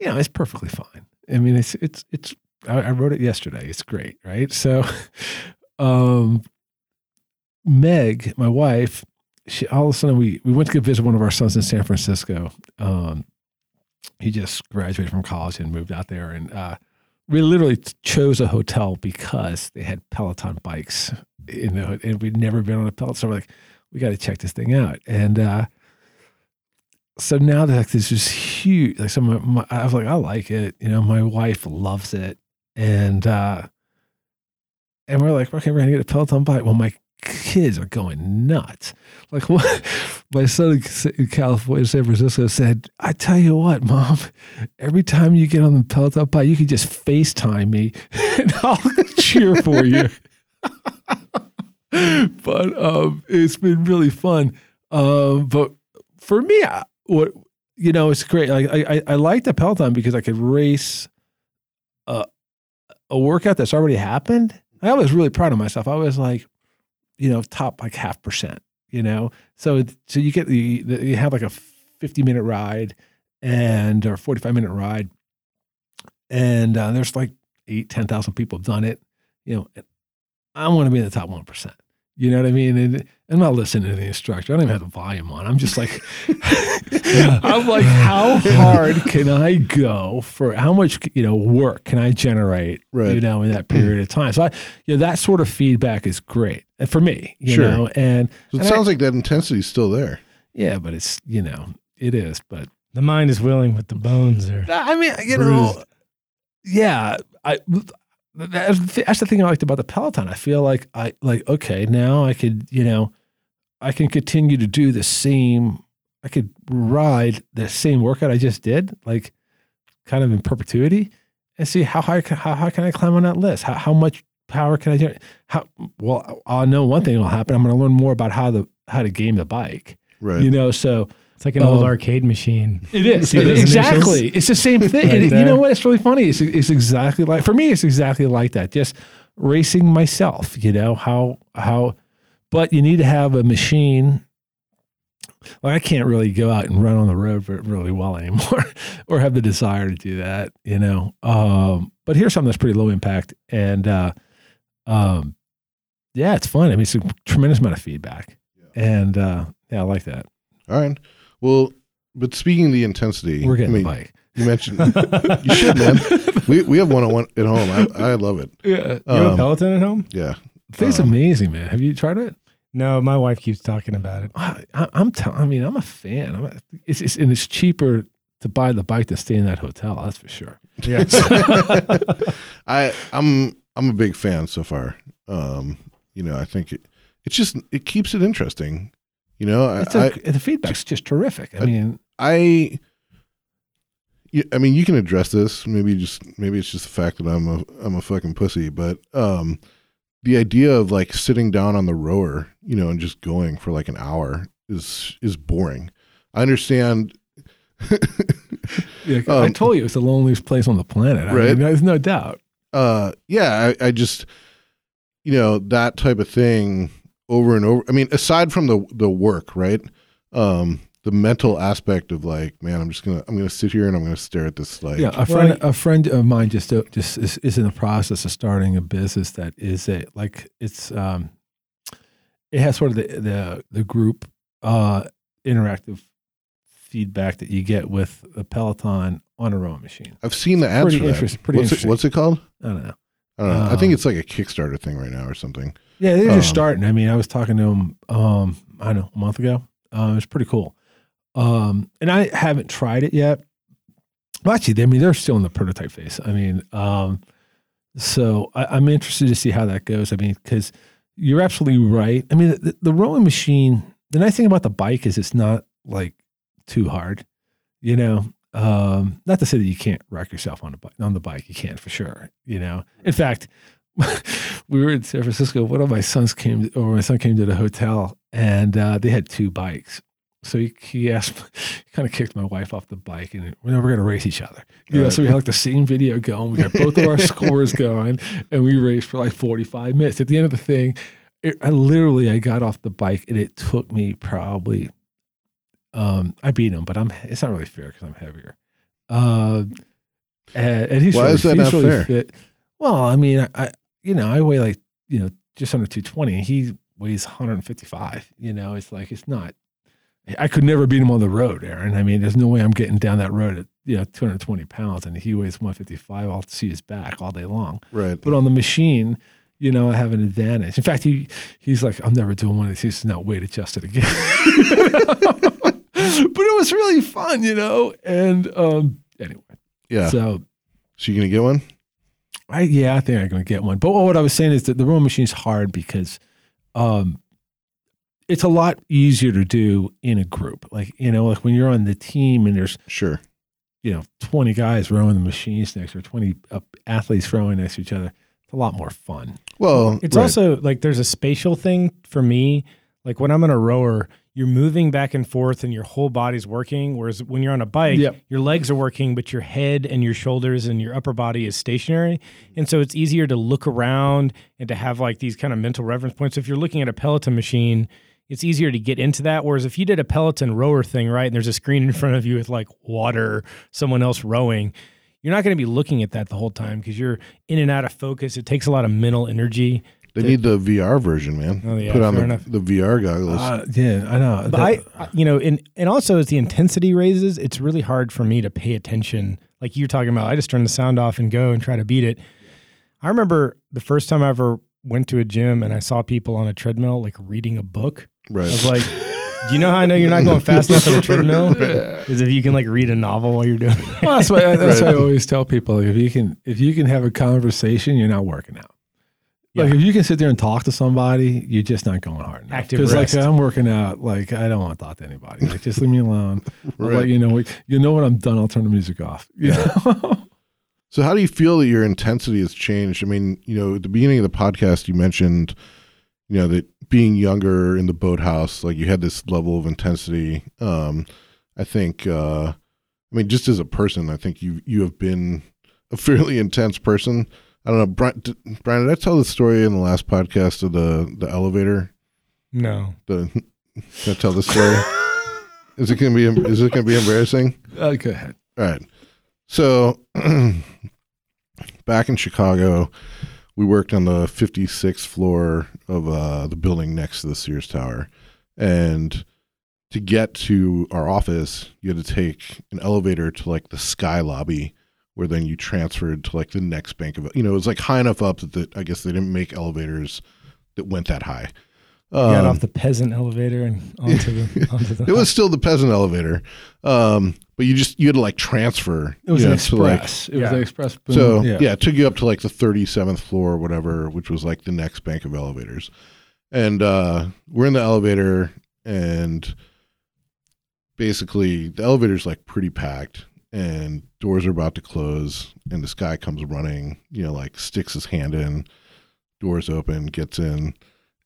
you know, it's perfectly fine. I mean, it's it's it's. I, I rode it yesterday. It's great, right? So, [laughs] um, Meg, my wife, she all of a sudden we we went to go visit one of our sons in San Francisco. Um, he just graduated from college and moved out there, and uh, we literally chose a hotel because they had Peloton bikes. You know, and we'd never been on a Peloton. So we're like, we got to check this thing out, and. uh so now that like this is huge like some my, i was like i like it you know my wife loves it. And uh and we're like okay we're gonna get a peloton bike. Well my kids are going nuts. Like [laughs] what my son in california san francisco said i tell you what mom every time you get on the peloton bike you can just facetime me [laughs] and i'll cheer for you. [laughs] But um, it's been really fun. Um, but for me, I- what you know, it's great. Like I, I, like the Peloton because I could race a a workout that's already happened. I was really proud of myself. I was like, you know, top like half percent. You know, so so you get the, the you have like a fifty minute ride and or forty five minute ride, and uh, there's like eight ten thousand people have done it. You know, I want to be in the top one percent. You know what I mean? And I'm not listening to the instructor. I don't even have the volume on. I'm just like, [laughs] I'm like, how [laughs] hard can I go for how much you know work can I generate? Right. You know, in that period of time. So I, you know, that sort of feedback is great for me. You Sure. know, and So it And I- sounds like that intensity is still there. yeah, but it's you know, it is, but The mind is willing, but the bones are. I mean, you know, yeah, I that's, the- that's the thing I liked about the Peloton. I feel like I like okay, now I could, you know, I can continue to do the same. I could ride the same workout I just did, like kind of in perpetuity, and see how high how high can I climb on that list? How how much power can I generate? How well I know one thing will happen. I'm going to learn more about how the how to game the bike. Right. You know, so It's like an old Um, arcade machine. it is See those exactly. It's the same thing. Right And you know what? It's really funny. It's, it's exactly like for me. It's exactly like that. Just racing myself. You know how how, but you need to have a machine. Well, I can't really go out and run on the road really well anymore, [laughs] or have the desire to do that. You know. Um, but here's something that's pretty low impact, and uh, um, yeah, it's fun. I mean, it's a tremendous amount of feedback, and uh, yeah, I like that. All right. Well, but speaking of the intensity, We're getting I the mean, bike. you mentioned you should, man. [laughs] We we have one on one at home. I, I love it. Yeah. You have a Um, Peloton at home? yeah. Thing's Um, amazing, man. Have you tried it? No, my wife keeps talking about it. I, I- I'm. T- I mean, I'm a fan. I'm a, it's, it's and it's cheaper to buy the bike to stay in that hotel. That's for sure. Yeah. [laughs] I I'm I'm a big fan so far. Um, you know, I think it, it's just it keeps it interesting. You know, I, a, I, the feedback's just terrific. I I- mean, I, yeah, I mean, you can address this. Maybe just maybe it's just the fact that I'm a I'm a fucking pussy. But um, the idea of like sitting down on the rower, you know, and just going for like an hour is is boring. I understand. [laughs] yeah, I um, told you it's the loneliest place on the planet. I Right. mean, there's no doubt. uh, yeah, I, I just, you know, that type of thing over and over. I mean, aside from the the work, right? Um, the mental aspect of like, man, I'm just gonna I'm gonna sit here and I'm gonna stare at this like, yeah, a friend, a friend of mine just uh, just is, is in the process of starting a business that is a like it's um, it has sort of the the the group uh interactive feedback that you get with a Peloton on a rowing machine. I've seen the ads Pretty for that. pretty what's interesting. it What's it called? I don't know. I don't know. I think Um, it's like a Kickstarter thing right now or something. Yeah, they're just Um, starting. I mean, I was talking to him, um, I don't know, a month ago. Uh, it was pretty cool. Um, and I haven't tried it yet. Well, actually, I mean, they're still in the prototype phase. I mean, um, so I, I'm interested to see how that goes. I mean, because you're absolutely right. I mean, the, the rowing machine, the nice thing about the bike is it's not like too hard, you know. Um, not to say that you can't wreck yourself on the bike. On the bike, you can't for sure. You know. In fact, [laughs] we were in San Francisco. One of my sons came, or my son came to the hotel, and uh, they had two bikes. So he, he asked, [laughs] he kind of kicked my wife off the bike, and we we're going to race each other. You know, Right. so we had like the same video going. We got both of our [laughs] scores going, and we raced for like forty five minutes. At the end of the thing, it, I literally I got off the bike, and it took me probably. Um, I beat him, but I'm. It's not really fair because I'm heavier. Uh, and, and he's Why really, is that not really fair? fit. Well, I mean, I you know I weigh like you know just under two twenty. He weighs 155. You know, it's like it's not. I could never beat him on the road, Aaron. I mean, there's no way I'm getting down that road at you know 220 pounds, and he weighs 155. I'll see his back all day long. Right. But on the machine, you know, I have an advantage. In fact, he he's like, I'm never doing one of these. He's not weight adjusted again. [laughs] but it was really fun, you know. And um, anyway, Yeah. So, so you gonna get one? I yeah, I think I'm going to get one. But what I was saying is that the rowing machine is hard because um, it's a lot easier to do in a group. Like you know, like when you're on the team and there's Sure. you know 20 guys rowing the machines next or 20 uh, athletes rowing next to each other. It's a lot more fun. Well, It's right. also like there's a spatial thing for me. Like when I'm on a rower, you're moving back and forth and your whole body's working. Whereas when you're on a bike, Yep. your legs are working, but your head and your shoulders and your upper body is stationary. And so it's easier to look around and to have like these kind of mental reference points. If you're looking at a Peloton machine, it's easier to get into that. Whereas if you did a Peloton rower thing, right, and there's a screen in front of you with like water, someone else rowing, you're not going to be looking at that the whole time because you're in and out of focus. It takes a lot of mental energy. They need the VR version, man. Oh, yeah, Put on fair the, enough. the VR goggles. Uh, yeah, I know. But I, I- you know, and and also as the intensity raises, it's really hard for me to pay attention. Like you're talking about, I just turn the sound off and go and try to beat it. I remember the first time I ever went to a gym and I saw people on a treadmill like reading a book. right. I was like, "Do you know how I know you're not going fast enough on the treadmill? [laughs] Is if you can like read a novel while you're doing it." Well, that's why that's [laughs] why I always tell people like, if you can if you can have a conversation, you're not working out. Like if you can sit there and talk to somebody, you're just not going hard enough. Because like. I'm working out, like I don't want to talk to anybody. Like just leave me alone. [laughs] I'll Right. let you know. You know when I'm done, I'll turn the music off. [laughs] You know? So, how do you feel that your intensity has changed? I mean, you know, at the beginning of the podcast, you mentioned, you know, that being younger in the boathouse, like you had this level of intensity. Um, I think, uh, I mean, just as a person, I think you you have been a [laughs] fairly intense person. I don't know, Brian. Did, Brian, did I tell the story in the last podcast of the the elevator? No, The [laughs] can I tell the story? [laughs] is it gonna be is it gonna be embarrassing? uh, go ahead. All right. So [clears throat] back in Chicago, we worked on the 56th floor of uh, the building next to the Sears Tower. And to get to our office, you had to take an elevator to like the sky lobby where then you transferred to like the next bank of you know, it was like high enough up that the, I guess they didn't make elevators that went that high. you got Um, off the peasant elevator and onto the [laughs] onto the. it was still the peasant elevator. Um, but you just you had to like transfer. It was an know, to, like, express. it was an express. Boom. So yeah. it took you up to like the 37th floor or whatever, which was like the next bank of elevators. And uh, we're in the elevator, and basically the elevator's like pretty packed, and doors are about to close, and this guy comes running, you know, like sticks his hand in, doors open, gets in,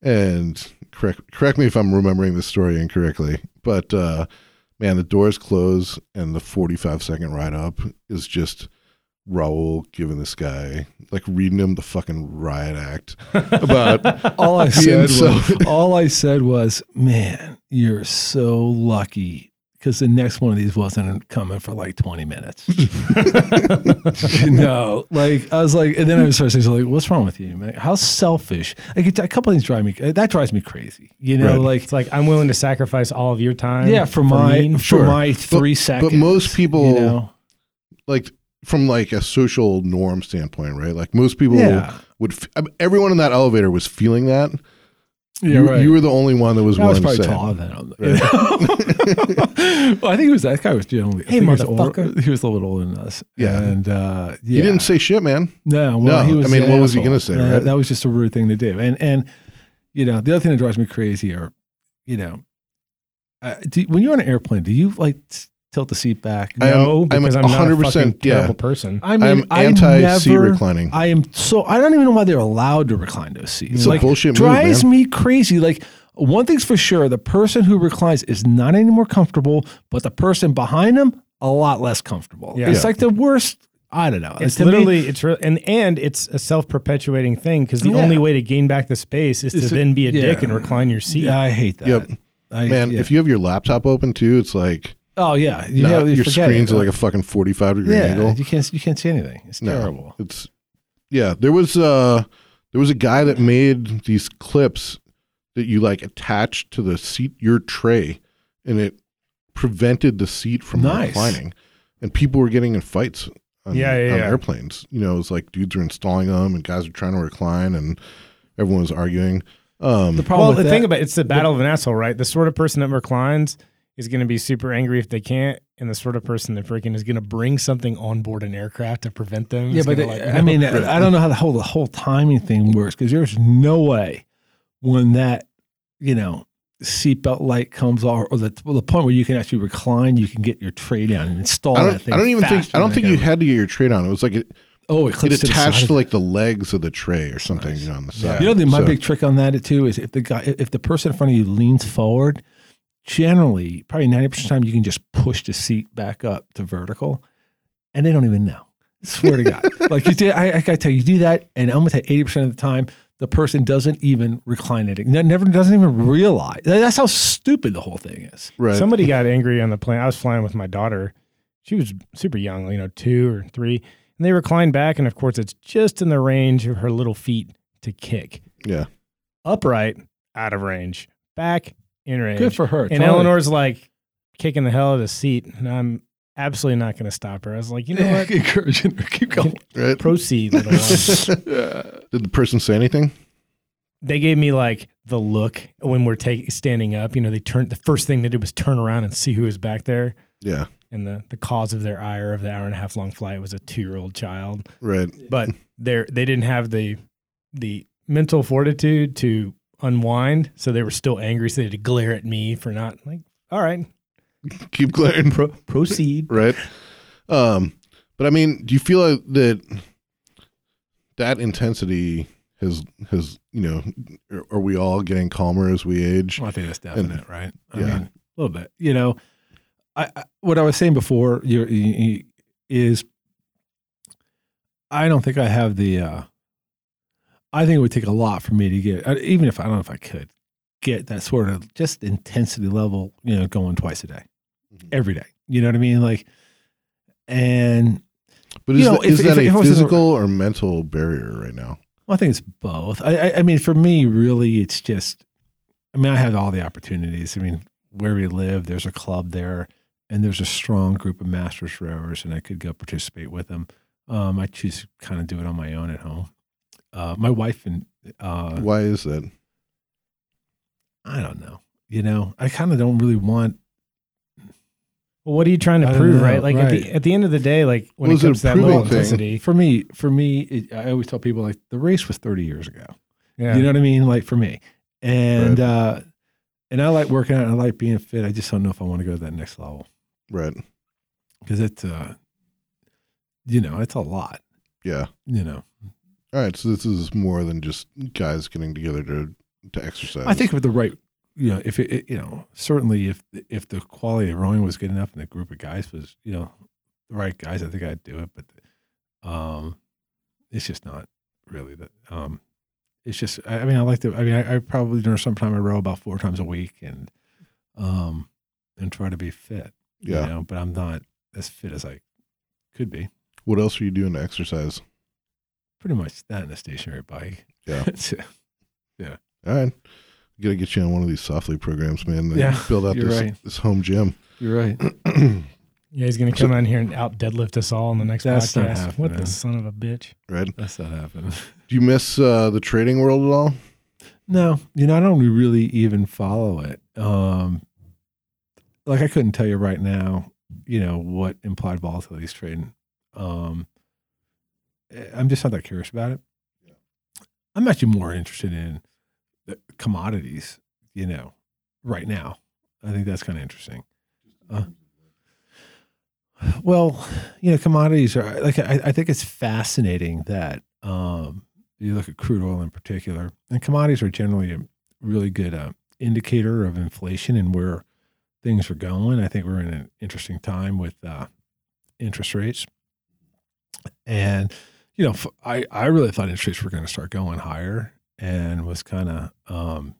and correct correct me if I'm remembering this story incorrectly, but uh, man, the doors close, and the 45 second ride up is just Raul giving this guy like reading him the fucking riot act [laughs] about all I said was, all I said was, man, you're so lucky because the next one of these wasn't coming for like 20 minutes. [laughs] you know, like I was like, and then I started saying, like, what's wrong with you, man? How selfish? Like a couple of things drive me, that drives me crazy. You know, Right. like, It's like I'm willing to sacrifice all of your time. yeah, for my, me. for Sure. my three seconds. but most people you know, like from like a social norm standpoint, right? Like most people yeah. would f- I mean, everyone in that elevator was feeling that. Yeah, you, right. you were the only one that was I was willing to probably say. taller than him. you know? [laughs] well, I think it was that guy was generally. I Hey, think he was older- motherfucker. He was a little bit older than us. Yeah. and uh, yeah. He didn't say shit, man. No, well, No, he was. I mean, an what was he gonna say, Uh, right? That was just a rude thing to do. And and you know, the other thing that drives me crazy are, you know, uh, do, when you're on an airplane, do you like t- tilt the seat back? I am- No, I'm because I'm, not a 100% fucking yeah. terrible person. I mean, I'm I anti seat never- reclining. I am so I don't even know why they're allowed to recline those seats. It's a like bullshit move, drives man. me crazy. Like one thing's for sure, the person who reclines is not any more comfortable, but the person behind them a lot less comfortable. Yeah. It's Yeah. like the worst. I don't know. It's To me- literally it's re- and and it's a self perpetuating thing because the Yeah. only way to gain back the space is to Is to- then be a dick and recline your seat. Yeah, I hate that. Yep. I, Man, yeah. if you have your laptop open too, it's like oh yeah, you not- have, you your screen's it. at like a fucking 45 degree yeah, angle. you can't you can't see anything. It's No. terrible. It's yeah. There was uh there was a guy that made these clips that you like attached to the seat your tray, and it prevented the seat from Nice. reclining, and people were getting in fights. On, Yeah, yeah, on yeah. airplanes. You know, it was like dudes are installing them, and guys are trying to recline, and everyone was arguing. Um, The problem Well, the that, thing about it's the battle of an asshole, right? The sort of person that reclines is going to be super angry if they can't, and the sort of person that freaking is going to bring something on board an aircraft to prevent them. yeah, but gonna, like, I mean, I don't know how the whole the whole timing thing works because there's no way when that you know seatbelt light comes off or the well, the point where you can actually recline, you can get your tray down and install I that don't. thing. I don't even think. I don't think you had to get your tray down. It was like it, Oh, it It clips to attached to like the legs of the tray or something you know, on the side. You know, the, my So- big trick on that too is if the guy, if the person in front of you leans forward, generally, probably ninety percent of the hmm. time, you can just push the seat back up to vertical, and they don't even know. Swear to God, [laughs] like you did, I, I gotta tell you, you do that, and almost at eighty percent of the time, the person doesn't even recline it. Never doesn't even realize. That's how stupid the whole thing is. right. Somebody got angry on the plane. I was flying with my daughter. She was super young, you know, two or three. And they reclined back. And of course, it's just in the range of her little feet to kick. yeah. Upright, out of range. Back, in. Good for her. and totally. Eleanor's like kicking the hell out of the seat. And I'm absolutely not going to stop her. I was like, you know what? [laughs] encouraging her, keep going. [laughs] Right. Proceed. [laughs] Did the person say anything? they gave me like the look when we're take, standing up. You know, they turned the first thing they did was turn around and see who was back there. Yeah. And the, the cause of their ire of the hour and a half long flight was a two year old child. Right. But they they didn't have the the mental fortitude to unwind, so they were still angry. So they had to glare at me for not like, all right, Keep glaring. pro- proceed. right? Um, but I mean, do you feel like that that intensity has has you know, are- are we all getting calmer as we age? Well, I think that's definite, right? I yeah. mean, a little bit. You know, I, I what I was saying before you, you, is I don't think I have the. uh I think it would take a lot for me to get, uh, even if I don't know if I could get that sort of just intensity level, you know, going twice a day, Mhm. every day. You know what I mean? Like, and But You is, know, that, if- is if- that if a was in a- physical or mental barrier right now? Well, I think it's both. I, I, I mean, for me, really, it's just. I mean, I have all the opportunities. I mean, where we live, there's a club there, and there's a strong group of masters rowers, and I could go participate with them. Um, I choose to kind of do it on my own at home. Uh, my wife and uh, Why is that? I don't know. You know, I kind of don't really want. Well, what are you trying to I prove, know, right? Like at the at the end of the day, like when Well, it comes a to that low proving thing? For me, for me, it, I always tell people like the race was 30 years ago. yeah. You know what I mean? Like for me, and uh, and I like working out and I like being fit. I just don't know if I want to go to that next level. Right. because it's uh you know it's a lot Yeah. you know All right. So this is more than just guys getting together to to exercise. i think with the right you know if it, it you know certainly if if the quality of rowing was good enough and the group of guys was you know the right guys i think i'd do it but um it's just not really that um it's just i, I mean i like to i mean I, I probably during some time i row about four times a week and um and try to be fit Yeah. you know but i'm not as fit as i could be What else are you doing to exercise? Pretty much that and a stationary bike. Yeah. [laughs] So, All right. We gotta get you on one of these SOFLETE programs, man. and Yeah, Build out this right. this home gym. you're right. [clears throat] yeah, he's gonna come on here and out deadlift us all in the next That's not podcast. What the son of a bitch! right. That's not happening. [laughs] Do you miss uh, the trading world at all? No, you know, I don't really even follow it. Um, like I couldn't tell you right now, you know, what implied volatility is trading. Um, I'm just not that curious about it. I'm actually more interested in the commodities, you know, right now. I think that's kind of interesting. Uh, well, you know, commodities are like I, I think it's fascinating that um, you look at crude oil in particular, and commodities are generally a really good uh, indicator of inflation and where things are going. I think we're in an interesting time with uh, interest rates, and you know, I, I really thought interest rates were going to start going higher, and was kind of um,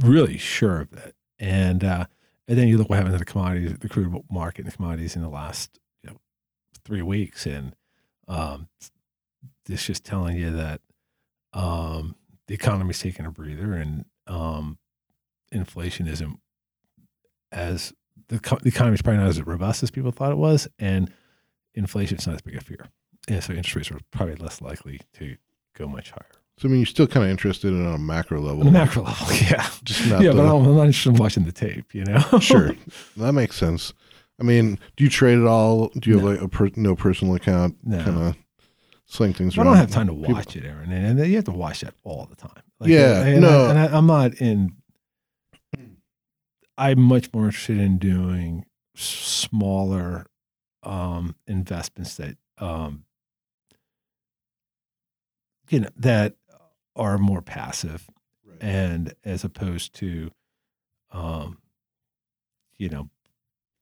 really sure of that, and uh, and then you look what happened to the commodities, the crude market and the commodities in the last you know three weeks, and um, it's just telling you that um, the economy's taking a breather and um, inflation isn't as the, co- the economy's probably not as robust as people thought it was, and inflation's not as big a fear. And so interest rates are probably less likely to go much higher. So I mean, you're still kind of interested in on a macro level. On the macro level, [laughs] yeah. Just not yeah, the, but I'm I'm not interested in watching the tape, you know? [laughs] sure. That makes sense. I mean, do you trade at all? Do you have like a per, no personal account? No. Kind of sling things I around. don't have time to People- watch it, Aaron, and, and you have to watch that all the time. Yeah, and no. I, and I, I'm not in. I'm much more interested in doing smaller um, investments that um, you know that are more passive and as opposed to um you know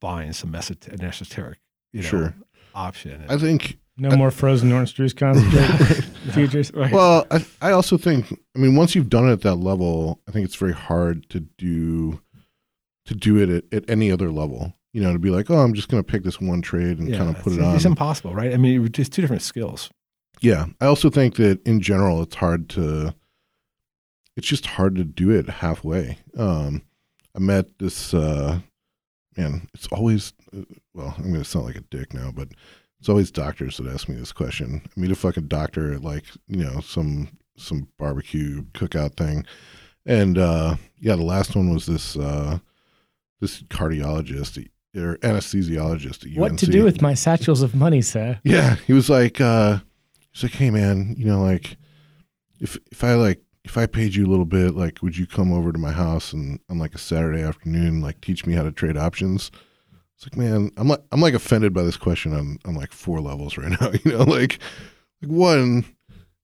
buying some esoteric, an esoteric you know Sure. option I think No more frozen orange juice [laughs] concentrate futures. right Well, I, I also think, I mean, once you've done it at that level, I think it's very hard to do to do it at, at any other level. You know, to be like, oh, I'm just going to pick this one trade and kind of put it on. it's impossible right i mean it's just two different skills Yeah, I also think that in general, it's hard to. It's just hard to do it halfway. Um, I met this uh, man. It's always uh, well. I'm going to sound like a dick now, but it's always doctors that ask me this question. I meet a fucking doctor at like you know some some barbecue cookout thing, and uh, yeah, the last one was this uh, this cardiologist or anesthesiologist at What to do with my satchels of money, sir? Yeah, he was like, uh, he's like, hey man, you know, like, if if I like if I paid you a little bit, like, would you come over to my house and on like a Saturday afternoon, like, teach me how to trade options? It's like, man, I'm like I'm like offended by this question on on like four levels right [laughs] now. You know, like, like one,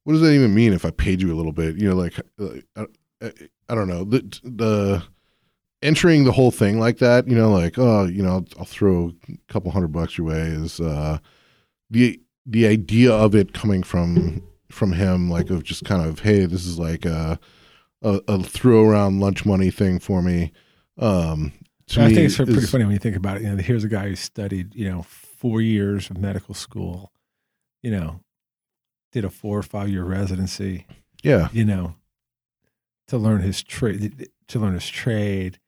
what does that even mean if I paid you a little bit? You know, like, uh, I, I, I don't know the the entering the whole thing like that. You know, like, oh, you know, I'll throw a couple hundred bucks your way is uh, the the idea of it coming from from him, like of just kind of, hey, this is like a a, a throw around lunch money thing for me. Um, to I me think it's pretty is- funny when you think about it. You know, here's a guy who studied, you know, four years of medical school, you know, did a four or five year residency, Yeah, you know, to learn his trade, to learn his trade.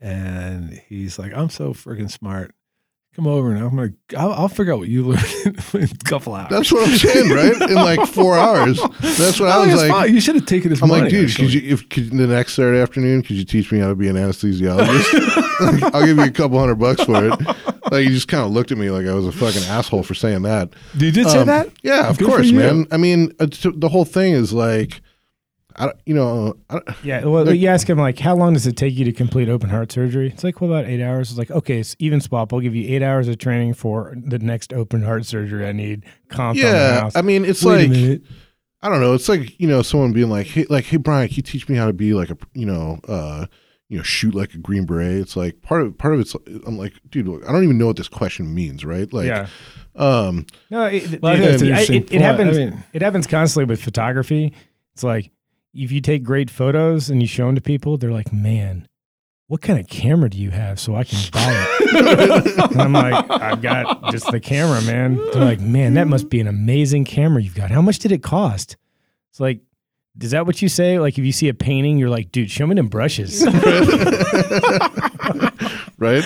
And he's like, I'm so freaking smart. Come over and I'm to, I'll, I'll figure out what you learned [laughs] in a couple hours. that's what I'm saying, right? In like four [laughs] hours. That's what I Oh, was like. fine. You should have taken his I'm money. like, dude, could you, if could, the next Saturday afternoon, could you teach me how to be an anesthesiologist? [laughs] Like, I'll give you a couple hundred bucks for it. Like, you just kind of looked at me like I was a fucking asshole for saying that. you did say Um, that? Yeah, of Good course, man. I mean, it's, the whole thing is like, I, don't- you know, I, don't- Yeah. Well, you ask him like, how long does it take you to complete open heart surgery? It's like, well, about eight hours. It's like, okay, it's even swap. I'll give you eight hours of training for the next open heart surgery I need. Comp on the yeah. house. I mean, it's Wait like. I don't know. It's like you know, someone being like, hey, like, hey, Brian, can you teach me how to be like a, you know, uh, you know, shoot like a green beret? It's like part of part of it's. I'm like, dude, look, I don't even know what this question means, right? Like, yeah. um, No, it, Well, it- think that's an it- it- it happens. I mean- it happens constantly with photography. It's like if you take great photos and you show them to people, they're like, "Man, what kind of camera do you have so I can buy it?" [laughs] and I'm like, "I've got just the camera, man." They're like, "Man, that must be an amazing camera you've got. How much did it cost?" It's like. Is that what you say? Like, if you see a painting, you're like, dude, show me them brushes. [laughs] right?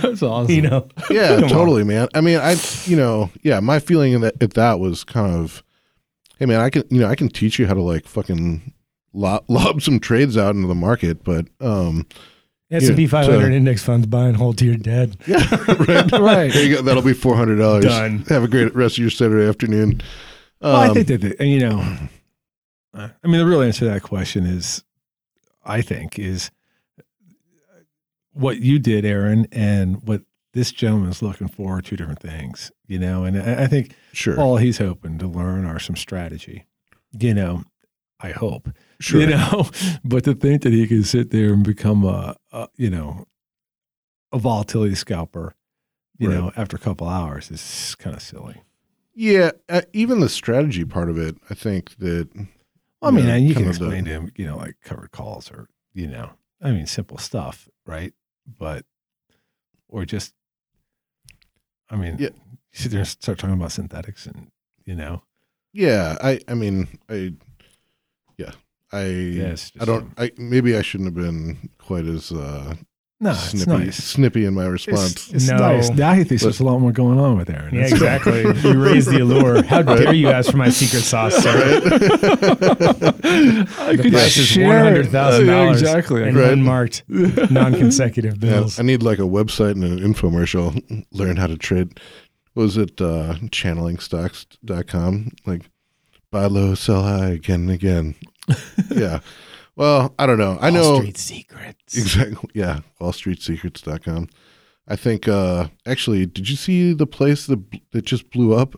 That's awesome. you know? Yeah, Come on. totally, man. I mean, I, you know, yeah, my feeling in that if that was kind of, hey, man, I can, you know, I can teach you how to like fucking lob, [laughs] lob some trades out into the market, but um, S&P 500 so- index funds buy and hold to your dead. [laughs] yeah, right, [laughs] Right. There you go. That'll be four hundred dollars. Done. Have a great rest of your Saturday afternoon. Um, Well, I think that, the, you know, I mean, the real answer to that question is, I think, is what you did, Aaron, and what this gentleman is looking for are two different things, you know. And I, I think sure, all he's hoping to learn are some strategy, you know. I hope, sure. you know. [laughs] But to think that he can sit there and become a, a you know, a volatility scalper, you Right. know, after a couple hours is kind of silly. Yeah, uh, even the strategy part of it, I think that. I mean, and you can of the- explain to him, you know, like covered calls or, you know, I mean, simple stuff, right? But, or just, I mean, Yeah. you sit there and start talking about synthetics and, you know, Yeah, I, I mean, I, I, it's I don't, I maybe I shouldn't have been quite as uh, no, snippy, nice. snippy in my response. it's No. nice. Now he thinks there's a lot more going on with Aaron. Yeah, exactly. [laughs] you raise the allure. How dare you ask for my secret sauce, sir? [laughs] I The could price share it. $100,000 Yeah, exactly. And Right. unmarked, non-consecutive Yeah, bills. I need like a website and an infomercial. Learn how to trade. What was it? Uh, channelingstocks.com. Like buy low, sell high again and again. [laughs] yeah. Well, I don't know. I know Wall Street secrets. exactly. Yeah. WallStreetSecrets.com. I think, uh, actually, did you see the place that, that just blew up?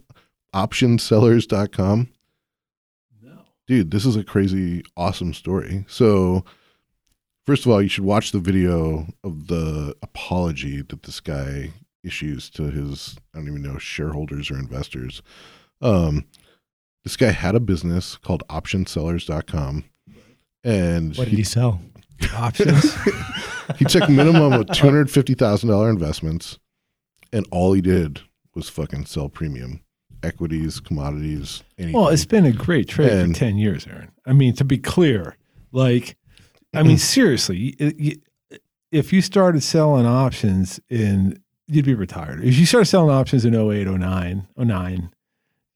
Optionsellers.com. No. dude, this is a crazy, awesome story. So, first of all, you should watch the video of the apology that this guy issues to his, I don't even know, shareholders or investors. Um, this guy had a business called optionsellers.com. And What did he sell? [laughs] Options. he took minimum of two hundred fifty thousand dollar investments, and all he did was fucking sell premium equities, commodities, anything. well, it's been a great trade And- for 10 years, Aaron. I mean, to be clear, like, I mean, mm. seriously, y- y- if you started selling options in, you'd be retired. If you started selling options in 08, 09, 09,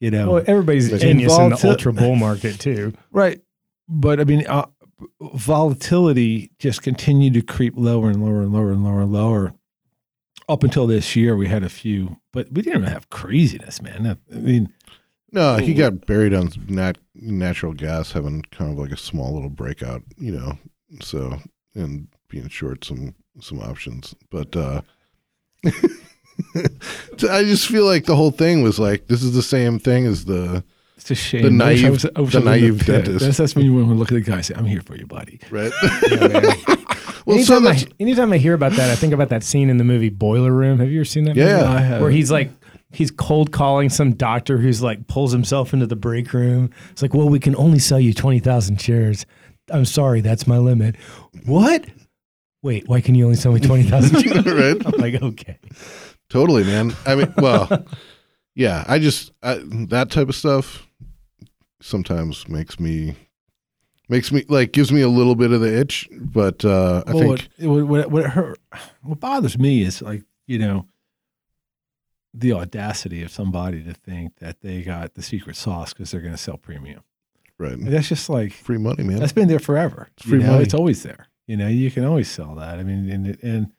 you know, Well, everybody's genius in the ultra bull market too. [laughs] Right. But I mean, uh, volatility just continued to creep lower and lower and lower and lower and lower. Up until this year, we had a few, but we didn't have craziness, man. I mean, no, he got buried on nat- natural gas, having kind of like a small little breakout, you know. So and being short some some options, but uh [laughs] I just feel like the whole thing was like this is the same thing as the it's a shame. The I wish I naive- was- I wish the I was in naive pit. dentist. That's, that's when you want to look at the guy and say, I'm here for you, buddy. right. [laughs] Yeah, [laughs] well, so anytime, that's I, anytime I hear about that, I think about that scene in the movie Boiler Room. Have you ever seen that? Yeah. movie? I have. Where he's like, he's cold calling some doctor who's like pulls himself into the break room. It's like, well, we can only sell you twenty thousand shares. I'm sorry, that's my limit. What? Wait, why can you only sell me twenty thousand [laughs] shares? right. I'm like, okay. Totally, man. I mean, well, [laughs] yeah. I just I, that type of stuff sometimes makes me makes me like gives me a little bit of the itch, but uh, I Well, think what, what, what, hurt, what bothers me is like, you know, the audacity of somebody to think that they got the secret sauce because they're going to sell premium. right, That's just like, free money, man. That's been there forever. It's free you know, money. It's always there. You know, you can always sell that. I mean, and and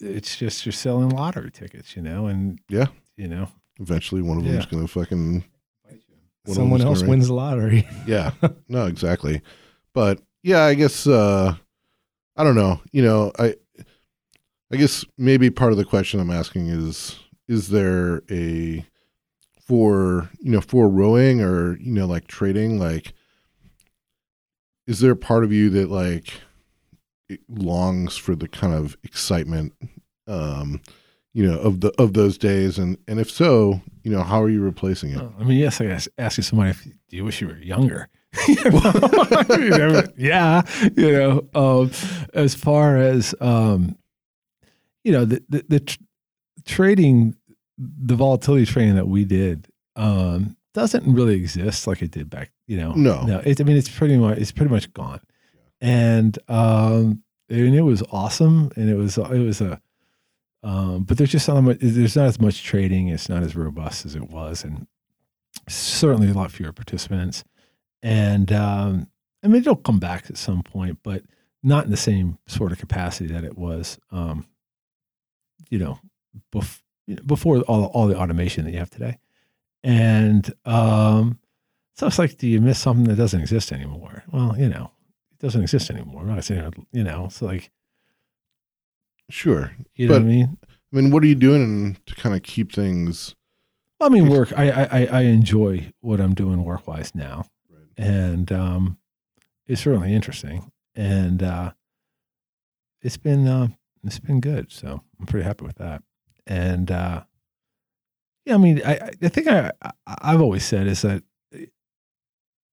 it's just you're selling lottery tickets. You know, and Yeah. you know, Eventually, one of Yeah. them's gonna fucking one Someone else gonna- wins the lottery. [laughs] Yeah, no, exactly. But yeah, I guess uh, I don't know. You know, I I guess maybe part of the question I'm asking is is there a for you know for rowing or you know like trading like is there a part of you that like it longs for the kind of excitement um you know of the of those days and and if so you know how are you replacing it I mean, yes, I ask, ask you somebody if do you wish you were younger. You [laughs] know? [laughs] yeah, you know. Um, as far as um, you know, the the, the tr- trading, the volatility trading that we did um, doesn't really exist like it did back. You know, No. no. It, I mean, it's pretty much it's pretty much gone, and um, and it was awesome, and it was it was a. Um, but there's just not much, there's not as much trading. It's not as robust as it was, and certainly a lot fewer participants. And um, I mean, it'll come back at some point, but not in the same sort of capacity that it was. Um, you know, bef- before all all the automation that you have today, and um, so it's like, do you miss something that doesn't exist anymore? Well, you know, it doesn't exist anymore. I'm not saying, you know, it's like, sure you know what I But- mean? I mean, what are you doing to kind of keep things? I mean, work. I I, I enjoy what I'm doing work wise now, and um, it's certainly interesting, and uh, it's been uh, it's been good. So I'm pretty happy with that. And uh, yeah, I mean, I I- the thing I, I I've always said is that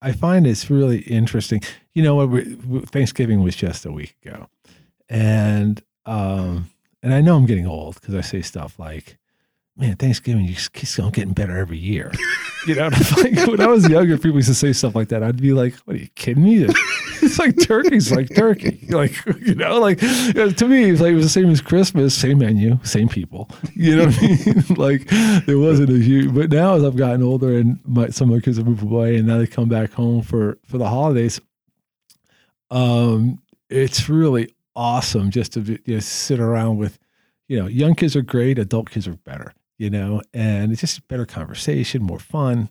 I find it's really interesting. You know, what Thanksgiving was just a week ago, and um, and I know I'm getting old because I say stuff like man, Thanksgiving you just keeps on getting better every year. [laughs] You know, [laughs] like when I was younger, people used to say stuff like that. I'd be like, "What are you kidding me?" [laughs] It's like turkey's like turkey. [laughs] Like you know, like know, to me, it's like it was the same as Christmas, same menu, same people. You know what I mean? [laughs] like there wasn't a huge. But now, as I've gotten older and my, some of my kids have moved away, and now they come back home for for the holidays, um, it's really awesome just to you know, sit around with, you know, young kids are great, adult kids are better, you know, and it's just better conversation, more fun.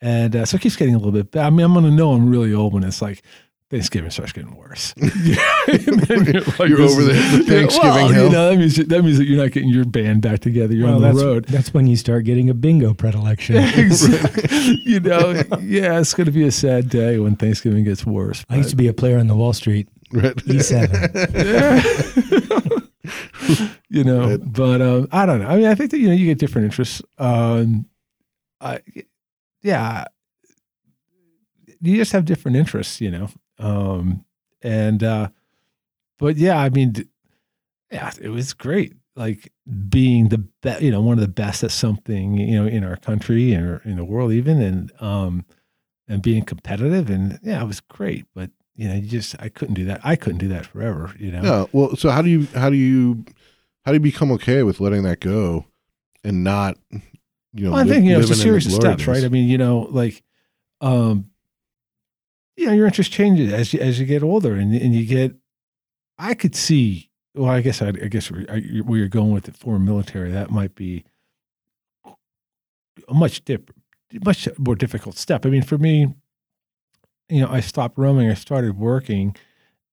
And uh, so it keeps getting a little bit. I mean, I'm going to know I'm really old when it's like Thanksgiving starts getting worse. [laughs] And you're like, You're over the- is- the Thanksgiving well, hill. You know, that means that means that you're not getting your band back together. You're Well, on the that's, road. that's when you start getting a bingo predilection. [laughs] Exactly. you know, yeah, it's going to be a sad day when Thanksgiving gets worse. I used to be a player on the Wall Street Right. E7. [laughs] you know, Right. but um, I don't know. I mean, I think that you know you get different interests. Um, I, yeah, you just have different interests, you know. Um, and uh, but yeah, I mean, yeah, it was great. Like being the best, you know, one of the best at something, you know, in our country or in the world, even, and um, and being competitive, and yeah, it was great. But you know, you just I couldn't do that. I couldn't do that forever, you know. No. Well, so how do you how do you how do you become okay with letting that go and not you know? Well, I think you know it's a living in the series of steps, right? I mean, you know, like, um, you know, your interest changes as you as you get older, and and you get. I could see. Well, I guess I, I guess where where you're going with the foreign military, that might be a much dip, much more difficult step. I mean, for me, you know, I stopped roaming. I started working,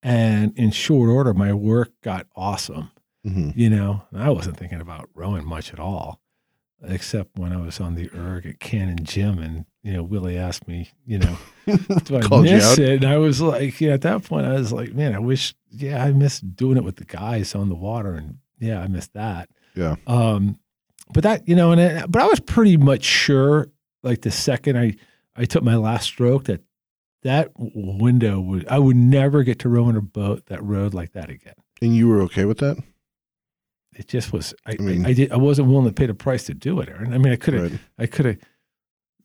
and in short order, my work got awesome Mhm. you know, I wasn't thinking about rowing much at all, except when I was on the erg at Cannon Gym, and you know, Willie asked me, you know, do I Called miss it? And I was like, yeah, at that point, I was like, man, I wish, yeah, I miss doing it with the guys on the water, and yeah, I missed that. Yeah. Um, but that, you know, and it, but I was pretty much sure, like the second I I took my last stroke, that that window would I would never get to row in a boat that rode like that again And you were okay with that? it just was I, I mean- I, I did I wasn't willing to pay the price to do it, Aaron. I mean I could have Right. I could have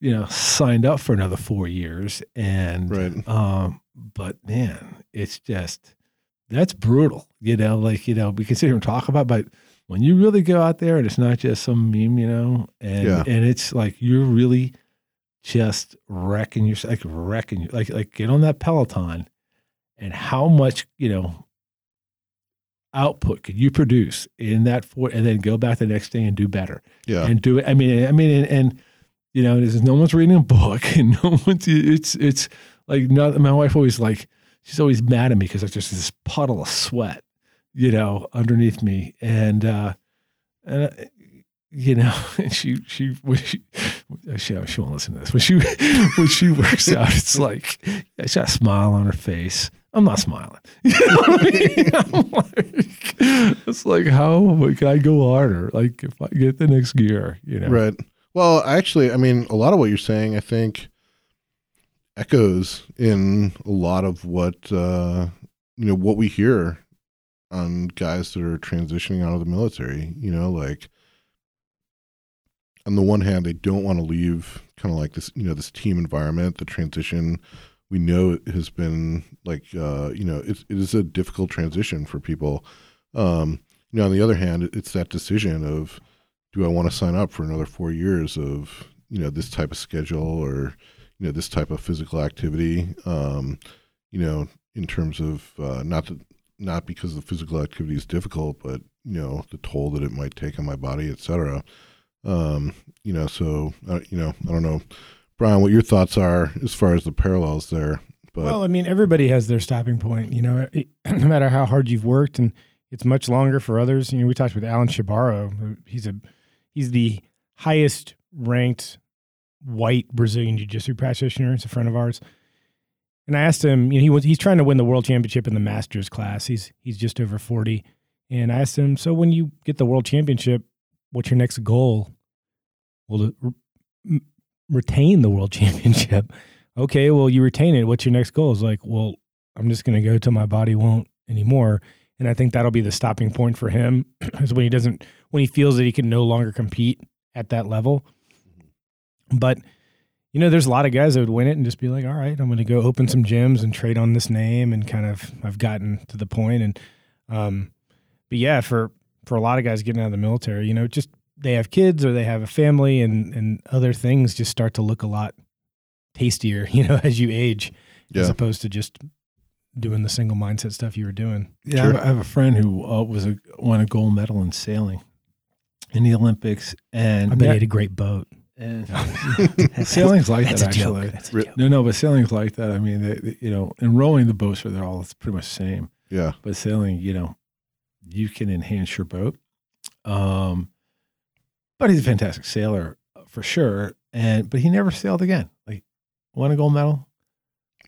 you know signed up for another four years and Right. um but man, it's just that's brutal. You know, like, you know, we can sit here and talk about, but when you really go out there and it's not just some meme, you know, and Yeah. and it's like you're really just wrecking your like wrecking you like like get on that Peloton and how much, you know, output could you produce in that four and then go back the next day and do better Yeah. and do it. I mean, I mean, and, and you know, there's no one's reading a book, and [laughs] no one's. It's it's like not. My wife always like she's always mad at me because there's just this puddle of sweat, you know, underneath me, and uh, and. Uh, you know, [laughs] and she she she she, she won't listen to this. When she [laughs] when she works out, it's like she got a smile on her face. I'm not smiling. You know what I mean? I'm like, it's like how can I go harder? Like if I get the next gear, you know. Right. Well, actually, I mean, a lot of what you're saying, I think, echoes in a lot of what uh, you know what we hear on guys that are transitioning out of the military. You know, like on the one hand, they don't want to leave kind of like this, you know, this team environment. The transition we know it has been like, uh, you know, it, it is a difficult transition for people. Um, you know, on the other hand, it's that decision of do I want to sign up for another four years of you know this type of schedule or you know this type of physical activity um, you know in terms of uh, not not because the physical activity is difficult but you know the toll that it might take on my body etc um, you know so uh, you know I don't know Brian what your thoughts are as far as the parallels there but well, I mean, everybody has their stopping point. You know, it, [clears throat] no matter how hard you've worked, and it's much longer for others. You know, we talked with Alan Shabaro. He's a he's the highest ranked white Brazilian jiu-jitsu practitioner. He's a friend of ours. And I asked him, you know, he was he's trying to win the world championship in the masters class. He's he's just over 40. And I asked him, so when you get the world championship, what's your next goal? Well, re- retain the world [laughs] championship. Okay, well, you retain it. What's your next goal? Is like, well, I'm just going to go till my body won't anymore. And I think that'll be the stopping point for him [clears throat] is when he doesn't, when he feels that he can no longer compete at that level. But, you know, there's a lot of guys that would win it and just be like, all right, I'm going to go open some gyms and trade on this name. And kind of, I've gotten to the point. And, um, but yeah, for, for a lot of guys getting out of the military, you know, just they have kids or they have a family and, and other things just start to look a lot tastier, [laughs] you know, as you age, as opposed to just doing the single mindset stuff you were doing. Yeah, I have- I have a friend who uh, was a won a gold medal in sailing in the Olympics, and I bet he had a great boat. And [laughs] sailing's like That's that a joke. actually. That's a joke. No, no, but sailing's like that. I mean, they, they- you know, in rowing the boats are they're all it's pretty much the same. Yeah. But sailing, you know, you can enhance your boat. Um, but he's a fantastic sailor uh, for sure. And but he never sailed again. Like won a gold medal.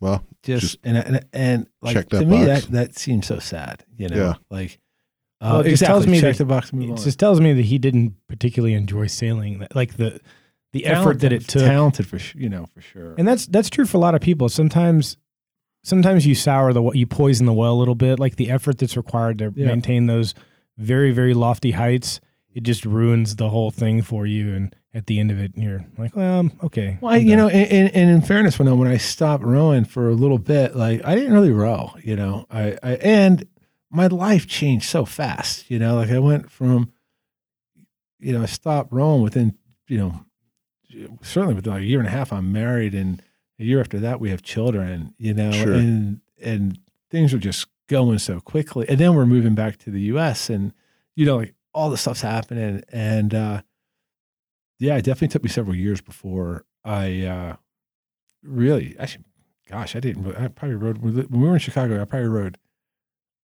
Well, Just, Just and and and like check to me box. that that seems so sad. You know, Yeah. like Well, uh, it just exactly. tells me check that the box. Move It on. just tells me that he didn't particularly enjoy sailing. Like the the effort that it took. talented for su- you know for sure. And that's that's true for a lot of people. Sometimes sometimes you sour the you poison the well a little bit. Like the effort that's required to Yeah. maintain those very very lofty heights, it just ruins the whole thing for you. And at the end of it, and you're like, well, okay. Well, I, you know, and, and, and in fairness, when I, when I stopped rowing for a little bit, like I didn't really row, you know, I, I and my life changed so fast, you know, like I went from, you know, I stopped rowing within, you know, certainly within like a year and a half, I'm married, and a year after that, we have children, you know, Sure. and and things are just going so quickly, and then we're moving back to the U.S. and you know, like all the stuff's happening, and uh, yeah, it definitely took me several years before I uh, really actually, gosh, I didn't. I probably rowed when we were in Chicago. I probably rowed,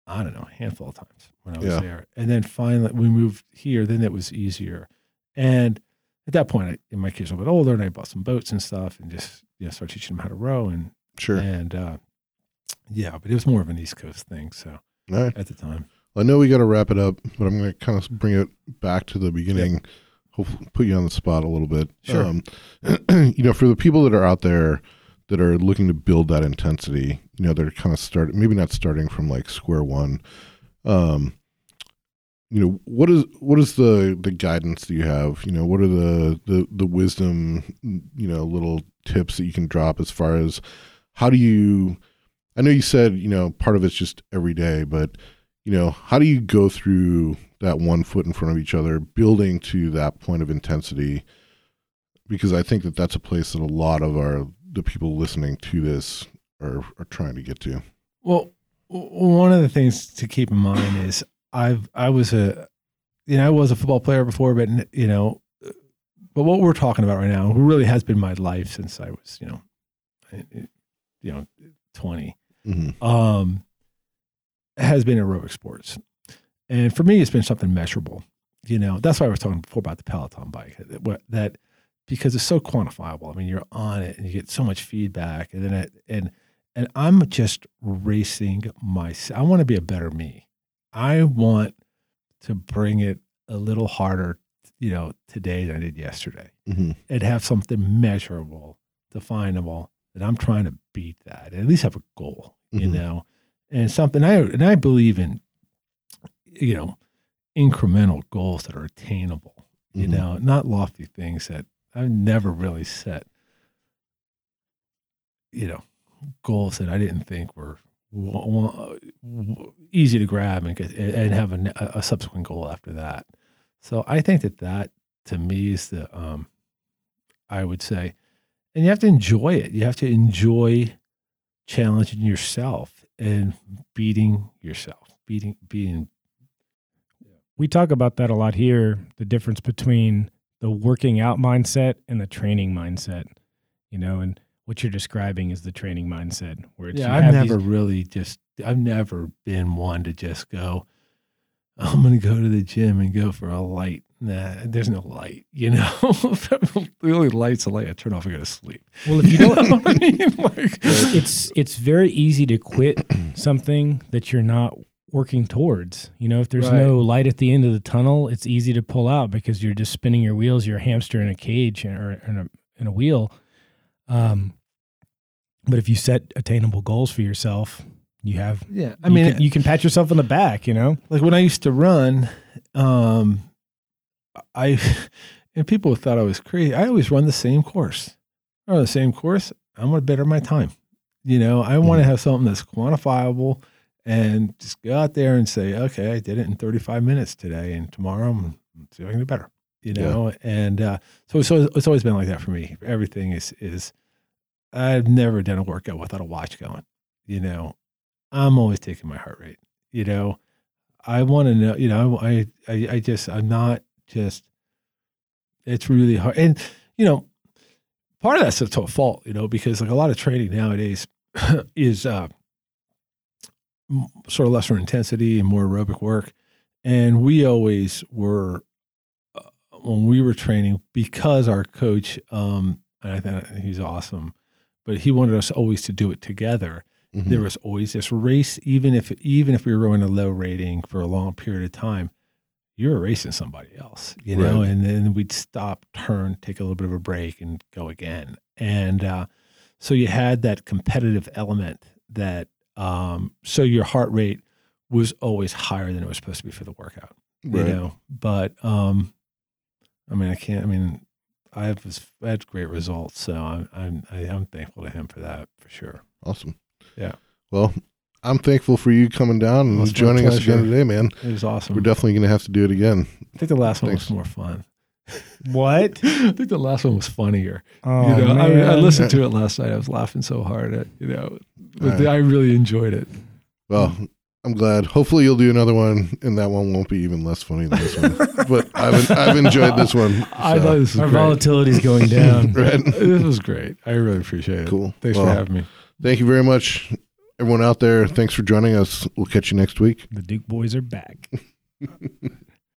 I don't know, a handful of times when I was Yeah. there, and then finally we moved here. Then it was easier, and at that point, I, my kids were a bit older, and I bought some boats and stuff, and just you know started teaching them how to row, and Sure. and uh, yeah, but it was more of an East Coast thing. So right. at the time, I know we got to wrap it up, but I'm going to kind of bring it back to the beginning. Hopefully, put you on the spot a little bit. Sure. Um, [clears throat] you know, for the people that are out there that are looking to build that intensity, you know, they're kind of start maybe not starting from like square one. Um, you know, what is what is the the guidance that you have? You know, what are the the the wisdom, you know, little tips that you can drop as far as how do you? I know you said you know part of it's just every day, but you know, how do you go through that one foot in front of each other, building to that point of intensity? Because I think that that's a place that a lot of our the people listening to this are are trying to get to. Well, one of the things to keep in mind is I've I was a you know I was a football player before, but you know, but what we're talking about right now who really has been my life since I was you know, you know, twenty. Mm-hmm. Um, has been aerobic sports, and for me, it's been something measurable. You know, that's why I was talking before about the Peloton bike. That, that because it's so quantifiable. I mean, you're on it and you get so much feedback, and then it, and and I'm just racing myself. I want to be a better me. I want to bring it a little harder, you know, today than I did yesterday, Mm-hmm. and have something measurable, definable that I'm trying to beat that, and at least have a goal, you Mhm. know, and something I and I believe in, you know, incremental goals that are attainable, you Mhm. know, not lofty things that I've never really set, you know, goals that I didn't think were w- w- w- easy to grab and get and have a, a subsequent goal after that. So I think that that to me is the um, I would say, and you have to enjoy it. You have to enjoy challenging yourself and beating yourself, beating beating. we talk about that a lot here the difference between the working out mindset and the training mindset you know and what you're describing is the training mindset where it's yeah. I've have never these- really just I've never been one to just go. I'm going to go to the gym and go for a light. Nah, there's no light. You know, [laughs] the only light's a light I turn off and go to sleep. well if you [laughs] don't know what I mean? [laughs] Like, it's it's very easy to quit [clears throat] something that you're not working towards you know if there's Right. no light at the end of the tunnel it's easy to pull out because you're just spinning your wheels you're a hamster in a cage or in a, in a wheel um but if you set attainable goals for yourself you have yeah, I I mean you can, you can pat yourself on the back you know like when I used to run, um, I [laughs] and people thought I was crazy. I always run the same course. I run the same course. I'm to better my time. You know, I want to have something that's quantifiable and just go out there and say, okay, I did it in 35 minutes today, and tomorrow I'm see if I can do better. You Yeah. know, and uh, so so it's always been like that for me. Everything is is I've never done a workout without a watch going. You know, I'm always taking my heart rate. You know, I want to know. You know, I, I I just I'm not just. It's really hard, and you know, part of that's a fault, you know, because like a lot of training nowadays [clears throat] is uh, sort of lesser intensity and more aerobic work. And we always were, uh, when we were training, because our coach, um, and I think he's awesome, but he wanted us always to do it together. Mm-hmm. There was always this race, even if even if we were running a low rating for a long period of time, you were racing somebody else, you know, Right. and then we'd stop, turn, take a little bit of a break, and go again. And uh, so you had that competitive element that um, so your heart rate was always higher than it was supposed to be for the workout, you know. But um, I mean, I can't. I mean, I have I had great results, so I'm I'm I, I'm thankful to him for that for sure. Awesome. Yeah. Well, I'm thankful for you coming down and Well, joining us again pleasure. today, man. It was awesome. We're definitely going to have to do it again. I think the last one was more fun. What? [laughs] I think the last one was funnier. Oh, you know, I, man. I listened to it last night. I was laughing so hard at you know, but All right. I really enjoyed it. Well, I'm glad. Hopefully, you'll do another one, and that one won't be even less funny than this one. [laughs] but I've I've enjoyed this one. I thought this was Our great. volatility is going down. [laughs] Right. this was great. I really appreciate it. Cool. Thanks Well, for having me. Thank you very much, everyone out there. Thanks for joining us. We'll catch you next week. The Duke boys are back. [laughs]